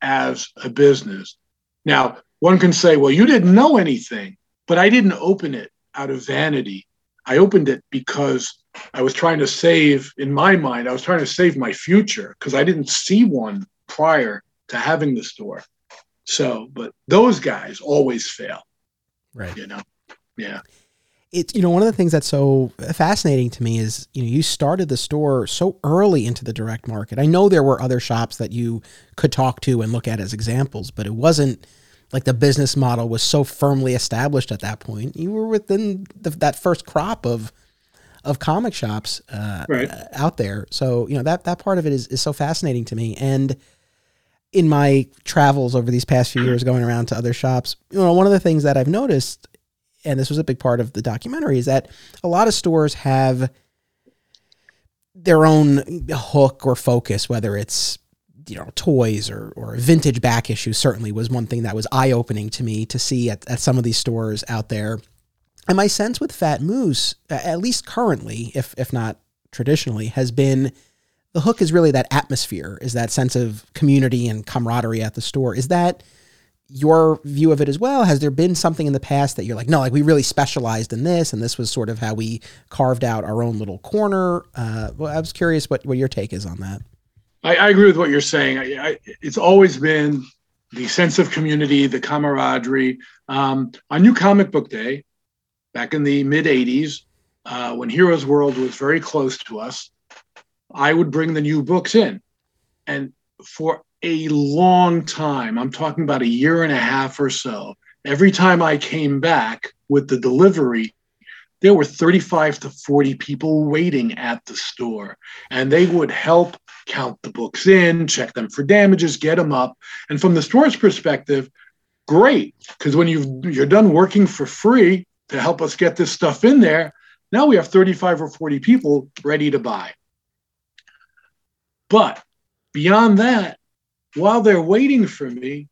as a business. Now, one can say, well, you didn't know anything, but I didn't open it out of vanity. I opened it because I was trying to save, in my mind, I was trying to save my future because I didn't see one prior to having the store. So, but those guys always fail. Right. You know, yeah. It's, you know, one of the things that's so fascinating to me is, you know, you started the store so early into the direct market. I know there were other shops that you could talk to and look at as examples, but it wasn't like the business model was so firmly established at that point. You were within the, that first crop of of comic shops uh, right. Uh, out there. So you know that that part of it is is so fascinating to me. And in my travels over these past few years, going around to other shops, you know, one of the things that I've noticed, and this was a big part of the documentary, is that a lot of stores have their own hook or focus, whether it's you know toys or or vintage back issues certainly was one thing that was eye opening to me to see at, at some of these stores out there and my sense with Fat Moose, at least currently, if if not traditionally, has been the hook is really that atmosphere, is that sense of community and camaraderie at the store. Is that your view of it as well? Has there been something in the past that you're like, no, like we really specialized in this, and this was sort of how we carved out our own little corner? Uh, well, I was curious what, what your take is on that. I, I agree with what you're saying. I, I, it's always been the sense of community, the camaraderie. Um, on New Comic Book Day, back in the mid 80s, uh, when Heroes World was very close to us, I would bring the new books in. And for a long time, I'm talking about a year and a half or so, every time I came back with the delivery, there were 35 to 40 people waiting at the store, and they would help count the books in, check them for damages, get them up. And from the store's perspective, great, because when you you're done working for free to help us get this stuff in there, now we have 35 or 40 people ready to buy. But beyond that, while they're waiting for me,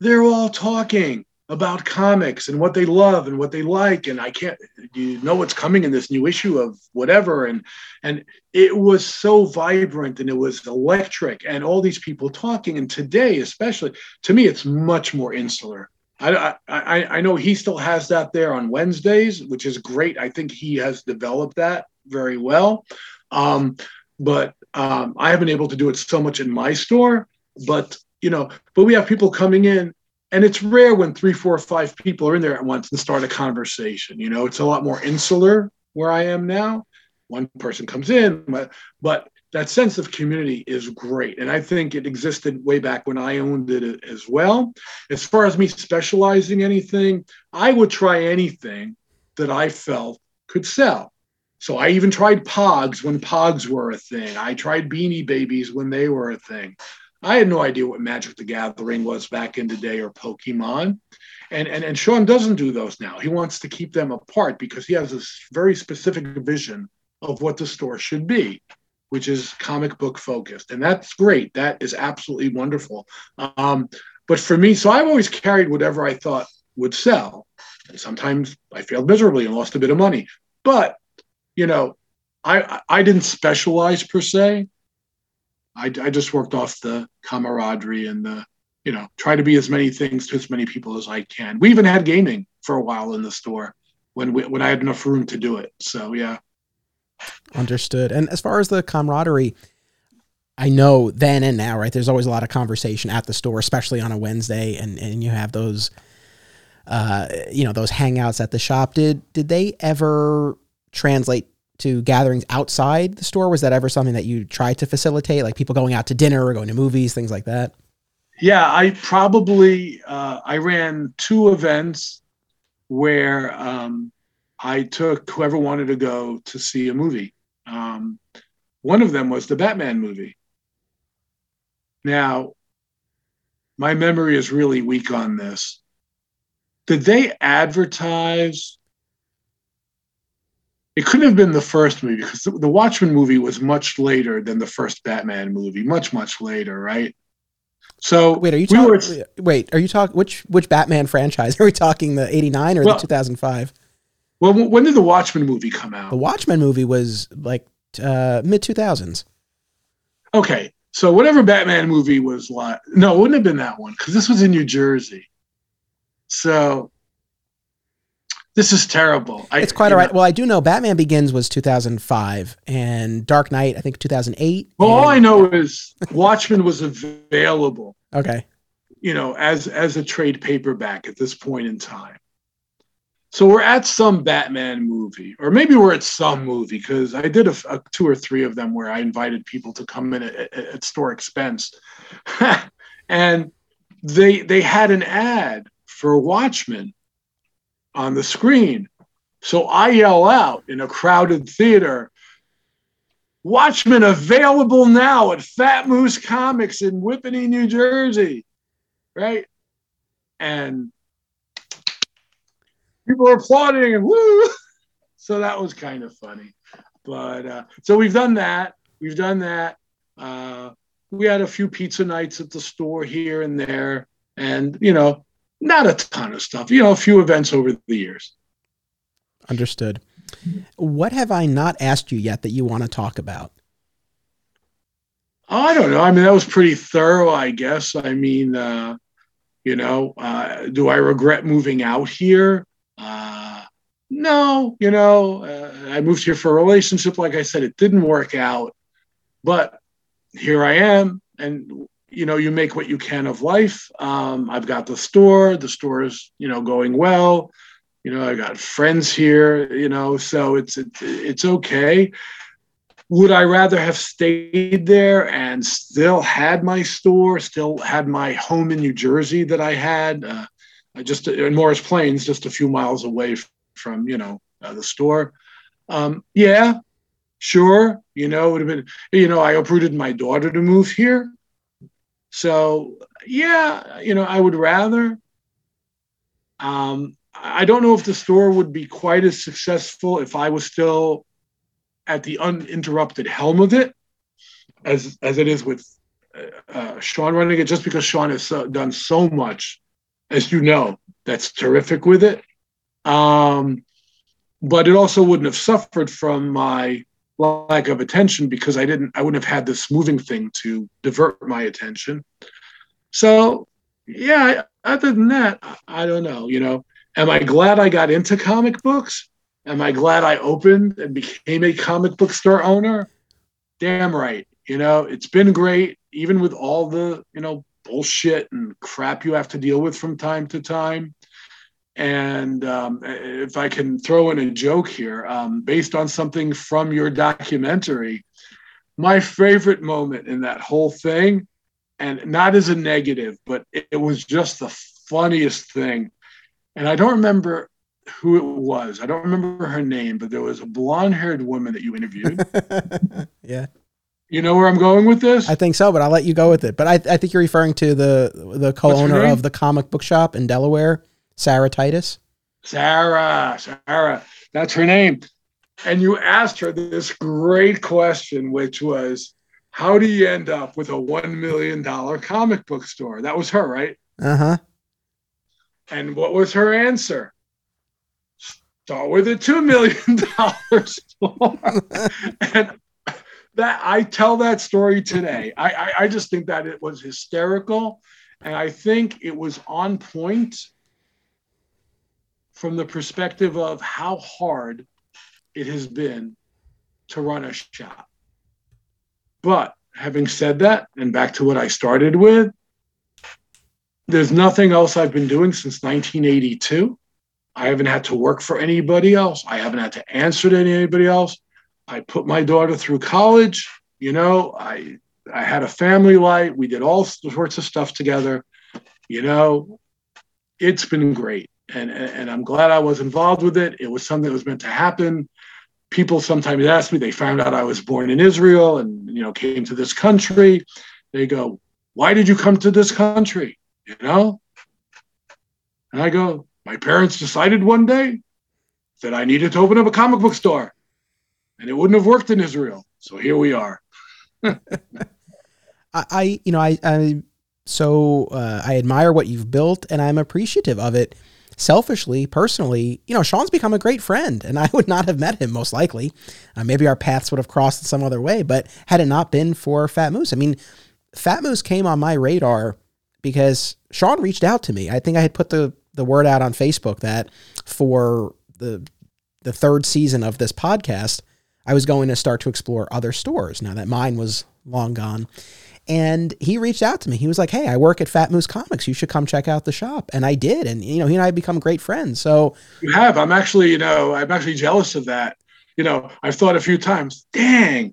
they're all talking about comics and what they love and what they like and i can't you know what's coming in this new issue of whatever and and it was so vibrant and it was electric and all these people talking and today especially to me it's much more insular I, I, I know he still has that there on Wednesdays, which is great. I think he has developed that very well. Um, but um, I haven't been able to do it so much in my store. But you know, but we have people coming in and it's rare when three, four, five people are in there at once and start a conversation. You know, it's a lot more insular where I am now. One person comes in, but, but that sense of community is great. And I think it existed way back when I owned it as well. As far as me specializing anything, I would try anything that I felt could sell. So I even tried pogs when pogs were a thing. I tried beanie babies when they were a thing. I had no idea what Magic the Gathering was back in the day or Pokemon. And, and, and Sean doesn't do those now. He wants to keep them apart because he has this very specific vision of what the store should be, which is comic book focused. And that's great. That is absolutely wonderful. Um, but for me, so I've always carried whatever I thought would sell. And sometimes I failed miserably and lost a bit of money. But, you know, I, I didn't specialize per se. I, I just worked off the camaraderie and the, you know, try to be as many things to as many people as I can. We even had gaming for a while in the store when we, when I had enough room to do it. So yeah. Understood. And as far as the camaraderie, I know then and now, right? There's always a lot of conversation at the store, especially on a Wednesday, and and you have those, uh, you know, those hangouts at the shop. Did did they ever translate to gatherings outside the store? Was that ever something that you tried to facilitate, like people going out to dinner or going to movies, things like that? Yeah, I probably uh, I ran two events where um, I took whoever wanted to go to see a movie. Um, one of them was the Batman movie. Now, my memory is really weak on this. Did they advertise it couldn't have been the first movie because the Watchmen movie was much later than the first Batman movie, much much later, right? So wait, are you talking? Were, wait, are you talking which which Batman franchise? Are we talking the eighty nine or well, the two thousand five? Well, when did the Watchmen movie come out? The Watchmen movie was like uh, mid two thousands. Okay, so whatever Batman movie was like, no, it wouldn't have been that one because this was in New Jersey. So this is terrible. I, it's quite all right. Know. Well, I do know Batman Begins was 2005 and Dark Knight, I think 2008. Well, and, all I know is Watchmen was available. Okay. You know, as as a trade paperback at this point in time. So we're at some Batman movie, or maybe we're at some movie because I did a, a, two or three of them where I invited people to come in at, at, at store expense, and they they had an ad for Watchmen on the screen. So I yell out in a crowded theater, Watchmen available now at Fat Moose Comics in Whippany, New Jersey. Right? And people are applauding and woo. So that was kind of funny. But uh, so we've done that. We've done that. Uh, we had a few pizza nights at the store here and there. And, you know, not a ton of stuff, you know, a few events over the years. Understood. What have I not asked you yet that you want to talk about? Oh, I don't know. I mean, that was pretty thorough, I guess. I mean, uh, you know, uh, do I regret moving out here? Uh, no, you know, uh, I moved here for a relationship. Like I said, it didn't work out, but here I am. And, you know, you make what you can of life. Um, I've got the store, the store is, you know, going well. You know, I got friends here, you know, so it's, it's, it's okay would I rather have stayed there and still had my store, still had my home in New Jersey that I had, uh, just in Morris Plains, just a few miles away from you know uh, the store? Um, yeah, sure. You know, it would have been. You know, I uprooted my daughter to move here, so yeah, you know, I would rather. Um, I don't know if the store would be quite as successful if I was still at the uninterrupted helm of it as as it is with uh, uh, Sean running it, just because Sean has so, done so much, as you know, that's terrific with it. Um, but it also wouldn't have suffered from my lack of attention because I didn't, I wouldn't have had this moving thing to divert my attention. So, yeah, other than that, I don't know. You know, am I glad I got into comic books? Am I glad I opened and became a comic book store owner? Damn right. You know, it's been great, even with all the, you know, bullshit and crap you have to deal with from time to time. And um, if I can throw in a joke here, um, based on something from your documentary, my favorite moment in that whole thing, and not as a negative, but it, it was just the funniest thing. And I don't remember who it was. I don't remember her name, but there was a blonde haired woman that you interviewed. yeah. You know where I'm going with this? I think so, but I'll let you go with it. But I, I think you're referring to the the co-owner of the comic book shop in Delaware, Sarah Titus. Sarah, Sarah, that's her name. And you asked her this great question, which was, "How do you end up with a one million dollar comic book store?" That was her, right? Uh huh. And what was her answer? start with a two million dollar store. and that I tell that story today. I, I, I just think that it was hysterical, and I think it was on point from the perspective of how hard it has been to run a shop. But having said that, and back to what I started with, there's nothing else I've been doing since 1982 I haven't had to work for anybody else. I haven't had to answer to anybody else. I put my daughter through college. You know, I I had a family life. We did all sorts of stuff together. You know, it's been great, and and I'm glad I was involved with it. It was something that was meant to happen. People sometimes ask me. They found out I was born in Israel and you know came to this country. They go, "Why did you come to this country?" You know, and I go, my parents decided one day that I needed to open up a comic book store, and it wouldn't have worked in Israel. So here we are. I, I, you know, I, I so uh, I admire what you've built, and I'm appreciative of it. Selfishly, personally, you know, Sean's become a great friend, and I would not have met him most likely. Uh, maybe our paths would have crossed in some other way, but had it not been for Fat Moose, I mean, Fat Moose came on my radar because Sean reached out to me. I think I had put the the word out on Facebook that for the the third season of this podcast, I was going to start to explore other stores now that mine was long gone. And he reached out to me. He was like, "Hey, I work at Fat Moose Comics. You should come check out the shop." And I did, and you know, he and I have become great friends. So you have. I'm actually, you know, I'm actually jealous of that. You know, I've thought a few times, "Dang,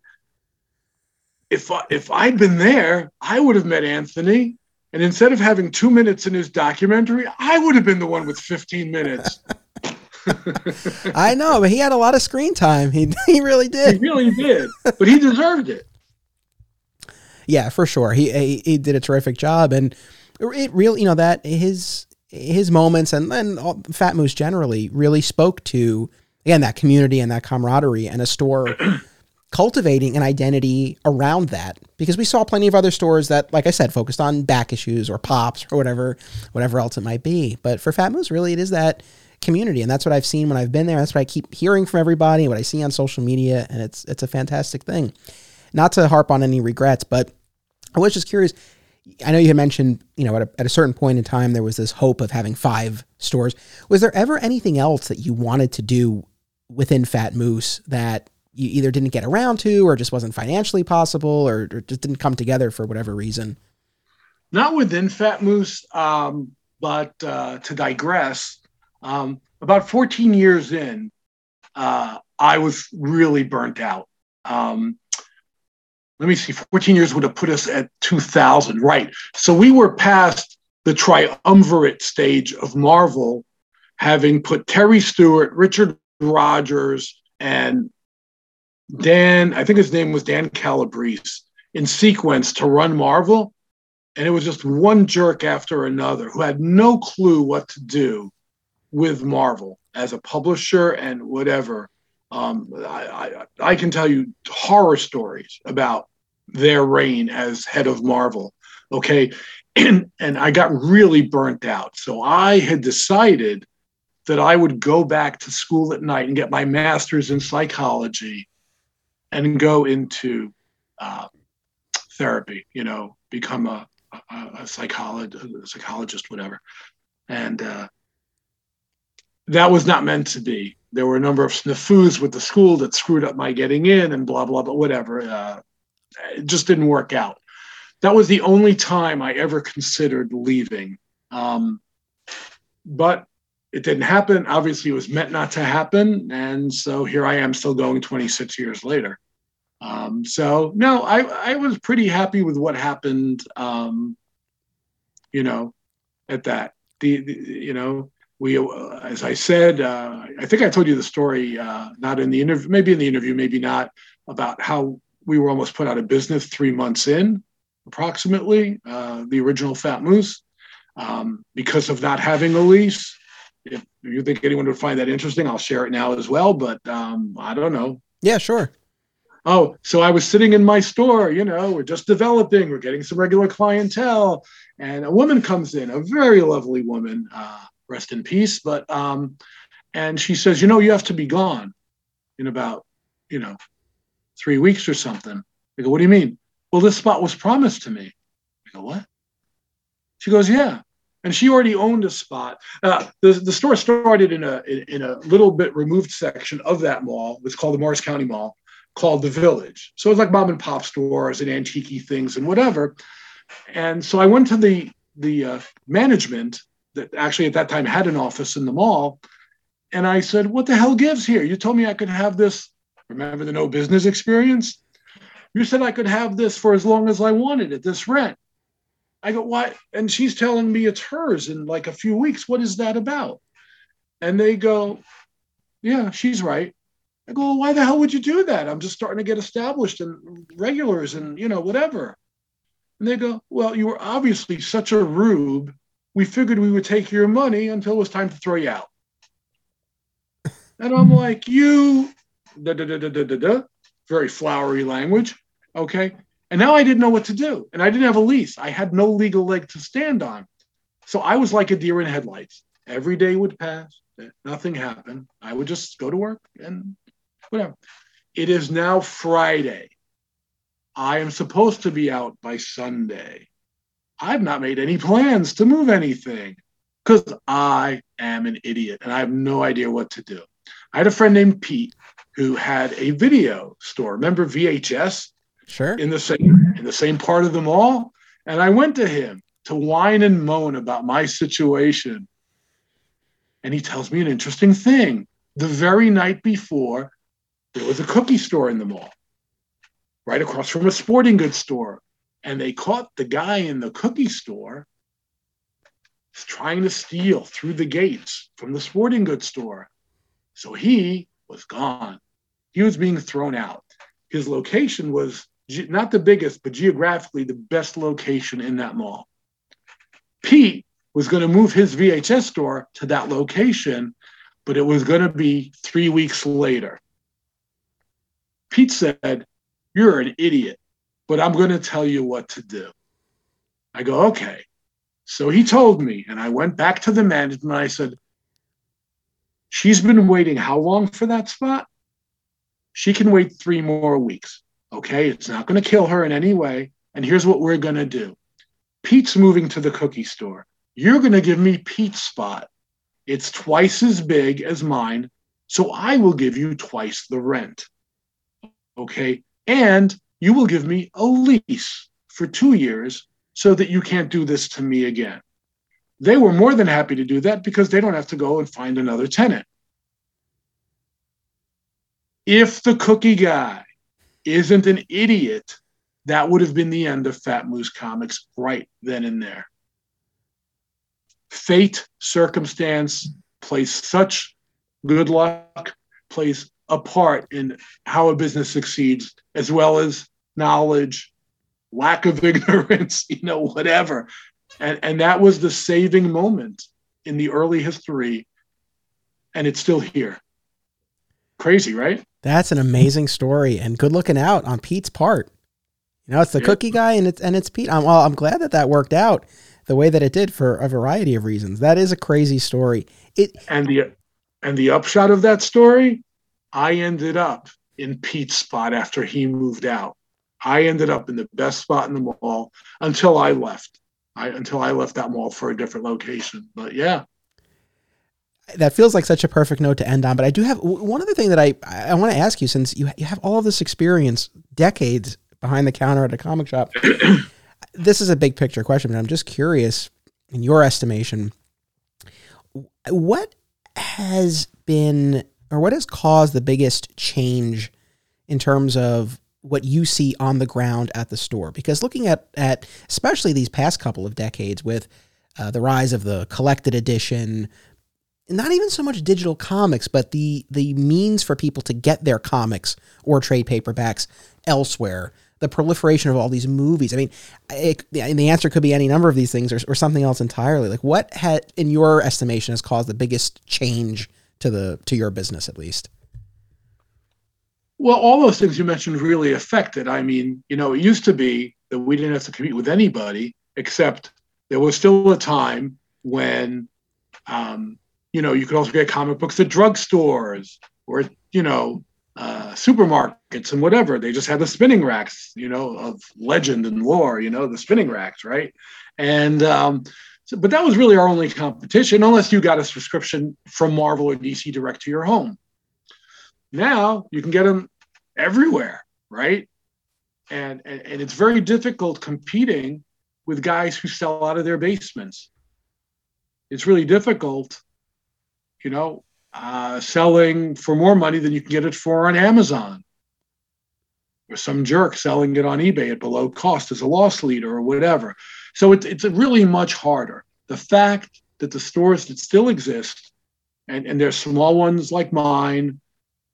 if I, if I'd been there, I would have met Anthony. And instead of having two minutes in his documentary, I would have been the one with 15 minutes. I know, but he had a lot of screen time. He he really did. He really did. But he deserved it. Yeah, for sure. He, he he did a terrific job, and it really, you know, that his his moments and then Fat Moose generally really spoke to again that community and that camaraderie and a store cultivating an identity around that. Because we saw plenty of other stores that like i said focused on back issues or pops or whatever whatever else it might be. But for fat moose really it is that community and that's what i've seen when i've been there. That's what i keep hearing from everybody what i see on social media and it's it's a fantastic thing. Not to harp on any regrets but I was just curious. I know you had mentioned, you know, at a, at a certain point in time, there was this hope of having five stores. Was there ever anything else that you wanted to do within Fat Moose that you either didn't get around to or just wasn't financially possible or, or just didn't come together for whatever reason? Not within Fat Moose, um, but uh, to digress, um, about 14 years in, uh, I was really burnt out. Um, let me see, 14 years would have put us at 2000, right? So we were past the triumvirate stage of Marvel, having put Terry Stewart, Richard Rogers, and Dan, I think his name was Dan Calabrese, in sequence to run Marvel. And it was just one jerk after another who had no clue what to do with Marvel as a publisher and whatever. Um, I, I, I can tell you horror stories about their reign as head of Marvel. Okay. And, and I got really burnt out. So I had decided that I would go back to school at night and get my master's in psychology and go into uh, therapy, you know, become a, a, a, psychologist, a psychologist, whatever. And uh, that was not meant to be. There were a number of snafus with the school that screwed up my getting in and blah, blah, but whatever. Uh, it just didn't work out. That was the only time I ever considered leaving. Um, but it didn't happen. Obviously, it was meant not to happen. And so here I am still going 26 years later. Um, so, no, I, I was pretty happy with what happened, um, you know, at that. The, the you know, we, uh, as I said, uh, I think I told you the story, uh, not in the interview, maybe in the interview, maybe not, about how we were almost put out of business three months in, approximately, uh, the original Fat Moose, um, because of not having a lease. If you think anyone would find that interesting, I'll share it now as well. But um, I don't know. Yeah, sure. Oh, so I was sitting in my store, you know, we're just developing, we're getting some regular clientele. And a woman comes in, a very lovely woman, uh, rest in peace. But, um, and she says, you know, you have to be gone in about, you know, three weeks or something. I go, what do you mean? Well, this spot was promised to me. I go, what? She goes, yeah. And she already owned a spot. Uh, the, the store started in a in a little bit removed section of that mall. It's called the Morris County Mall, called the Village. So it's like mom and pop stores and antique things and whatever. And so I went to the the uh, management that actually at that time had an office in the mall, and I said, "What the hell gives here? You told me I could have this Remember the no business experience? You said I could have this for as long as I wanted at this rent. I go, what? And she's telling me it's hers in like a few weeks. What is that about? And they go, yeah, she's right. I go, why the hell would you do that? I'm just starting to get established and regulars and, you know, whatever. And they go, well, you were obviously such a rube. We figured we would take your money until it was time to throw you out. And I'm like, you da, da, da, da, da, da, da, very flowery language. Okay. And now I didn't know what to do. And I didn't have a lease. I had no legal leg to stand on. So I was like a deer in headlights. Every day would pass, nothing happened. I would just go to work and whatever. It is now Friday. I am supposed to be out by Sunday. I've not made any plans to move anything because I am an idiot and I have no idea what to do. I had a friend named Pete who had a video store. Remember VHS? Sure. In the same in the same part of the mall, and I went to him to whine and moan about my situation. And he tells me an interesting thing. The very night before, there was a cookie store in the mall, right across from a sporting goods store. And they caught the guy in the cookie store trying to steal through the gates from the sporting goods store. So he was gone he was being thrown out. His location was not the biggest, but geographically the best location in that mall. Pete was going to move his VHS store to that location, but it was going to be three weeks later. Pete said, You're an idiot, but I'm going to tell you what to do. I go, Okay. So he told me, and I went back to the management. I said, She's been waiting how long for that spot? she can wait three more weeks. Okay. It's not going to kill her in any way. And here's what we're going to do Pete's moving to the cookie store. You're going to give me Pete's spot. It's twice as big as mine. So I will give you twice the rent. Okay. And you will give me a lease for two years so that you can't do this to me again. They were more than happy to do that because they don't have to go and find another tenant. If the cookie guy isn't an idiot, that would have been the end of Fat Moose Comics right then and there. Fate, circumstance plays such good luck, plays a part in how a business succeeds, as well as knowledge, lack of ignorance, you know, whatever. And, and that was the saving moment in the early history. And it's still here. Crazy, right? That's an amazing story and good looking out on Pete's part. You know, it's the yeah. cookie guy and it's and it's Pete. I'm, well, I'm glad that that worked out the way that it did for a variety of reasons. That is a crazy story. It and the and the upshot of that story, I ended up in Pete's spot after he moved out. I ended up in the best spot in the mall until I left. I until I left that mall for a different location. But yeah, that feels like such a perfect note to end on. But I do have one other thing that I I want to ask you since you you have all of this experience, decades behind the counter at a comic shop. this is a big picture question, but I'm just curious, in your estimation, what has been or what has caused the biggest change in terms of what you see on the ground at the store? Because looking at at especially these past couple of decades with uh, the rise of the collected edition, not even so much digital comics, but the the means for people to get their comics or trade paperbacks elsewhere. The proliferation of all these movies. I mean, it, the answer could be any number of these things, or, or something else entirely. Like, what had, in your estimation, has caused the biggest change to the to your business, at least? Well, all those things you mentioned really affected. I mean, you know, it used to be that we didn't have to compete with anybody, except there was still a time when um, you know, you could also get comic books at drugstores or, you know, uh, supermarkets and whatever. They just had the spinning racks, you know, of legend and lore, you know, the spinning racks, right? And, um, so, but that was really our only competition, unless you got a subscription from Marvel or DC direct to your home. Now you can get them everywhere, right? And, and, and it's very difficult competing with guys who sell out of their basements. It's really difficult you know, uh, selling for more money than you can get it for on Amazon. Or some jerk selling it on eBay at below cost as a loss leader or whatever. So it, it's really much harder. The fact that the stores that still exist, and, and there's small ones like mine,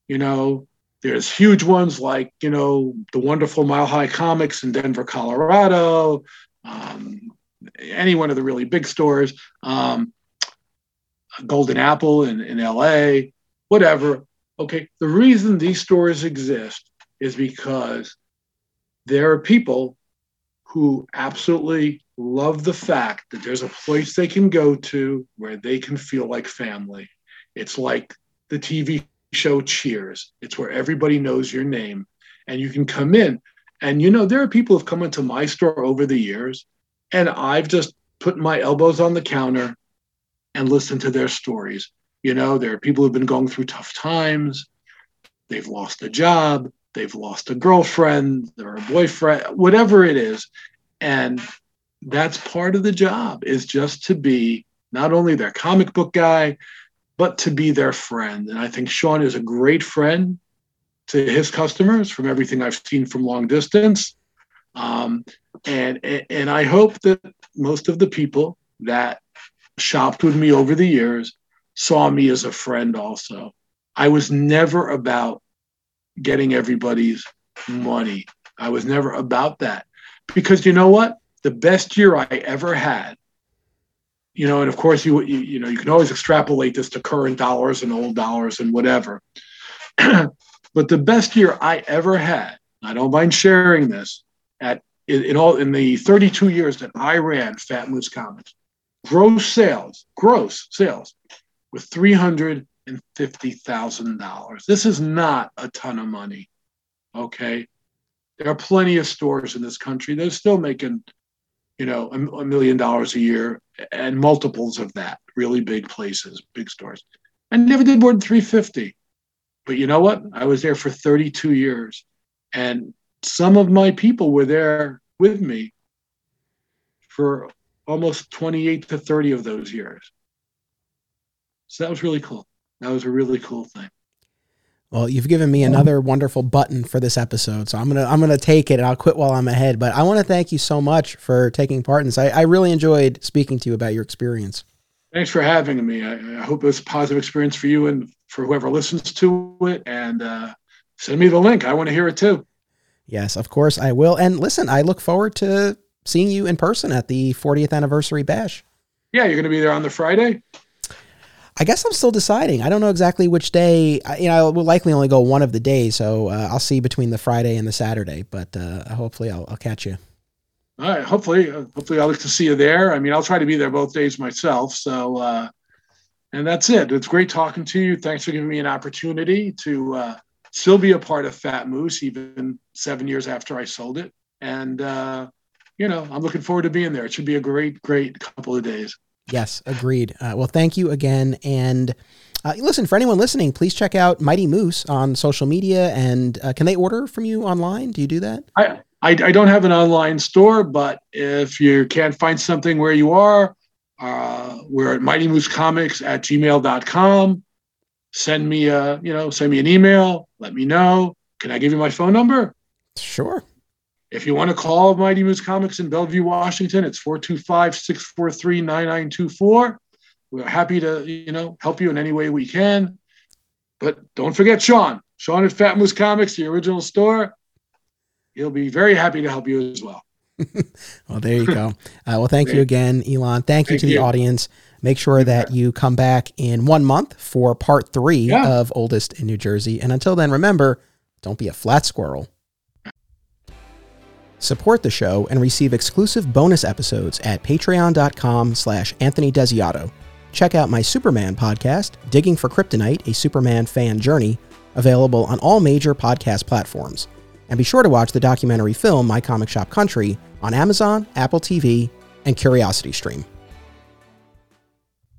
you know, there's huge ones like, you know, the wonderful Mile High Comics in Denver, Colorado, um, any one of the really big stores. Um, Golden Apple in, in LA, whatever. Okay, the reason these stores exist is because there are people who absolutely love the fact that there's a place they can go to where they can feel like family. It's like the TV show Cheers, it's where everybody knows your name and you can come in. And you know, there are people who've come into my store over the years, and I've just put my elbows on the counter and listen to their stories. You know, there are people who've been going through tough times. They've lost a job, they've lost a girlfriend or a boyfriend, whatever it is. And that's part of the job is just to be not only their comic book guy, but to be their friend. And I think Sean is a great friend to his customers from everything I've seen from long distance. Um, and, and I hope that most of the people that shopped with me over the years saw me as a friend also. I was never about getting everybody's money. I was never about that. Because you know what? The best year I ever had, you know, and of course you you, you know, you can always extrapolate this to current dollars and old dollars and whatever. but the best year I ever had, I don't mind sharing this, at in, in all in the 32 years that I ran Fat Moose Comics, gross sales, gross sales, with $350,000. This is not a ton of money. Okay. There are plenty of stores in this country that are still making, you know, a, a million dollars a year and multiples of that. Really big places, big stores. I never did more than 350. But you know what? I was there for 32 years. And some of my people were there with me for almost 28 to 30 of those years. So that was really cool. That was a really cool thing. Well, you've given me another wonderful button for this episode, so I'm gonna I'm gonna take it and I'll quit while I'm ahead. But I want to thank you so much for taking part in this. I, I really enjoyed speaking to you about your experience. Thanks for having me. I, I hope it was a positive experience for you and for whoever listens to it. And uh, send me the link. I want to hear it too. Yes, of course I will. And listen, I look forward to seeing you in person at the 40th anniversary bash. Yeah, you're going to be there on the Friday. I guess I'm still deciding. I don't know exactly which day. You know, we'll likely only go one of the days, so uh, I'll see between the Friday and the Saturday. But uh, hopefully, I'll, I'll, catch you. All right. Hopefully, uh, hopefully, I'll look to see you there. I mean, I'll try to be there both days myself. So, uh, and that's it. It's great talking to you. Thanks for giving me an opportunity to uh, still be a part of Fat Moose, even seven years after I sold it. And uh, you know, I'm looking forward to being there. It should be a great, great couple of days. Yes, agreed. Uh, well, thank you again. And uh, listen, for anyone listening, please check out Mighty Moose on social media. And uh, can they order from you online? Do you do that? I, I, I, don't have an online store, but if you can't find something where you are, uh, we're at Mighty Moose Comics at gmail.com. Send me a, you know, send me an email. Let me know. Can I give you my phone number? Sure. If you want to call Mighty Moose Comics in Bellevue, Washington, it's 425-643-9924. We're happy to, you know, help you in any way we can. But don't forget Sean. Sean at Fat Moose Comics, the original store. He'll be very happy to help you as well. well, there you go. Uh, well, thank you again, Elon. Thank, thank you to you. the audience. Make sure that you come back in one month for part three yeah. of Oldest in New Jersey. And until then, remember, don't be a flat squirrel. Support the show and receive exclusive bonus episodes at patreon.com slash Anthony Desiato. Check out my Superman podcast, Digging for Kryptonite, a Superman fan journey, available on all major podcast platforms. And be sure to watch the documentary film My Comic Shop Country on Amazon, Apple TV, and Curiosity Stream.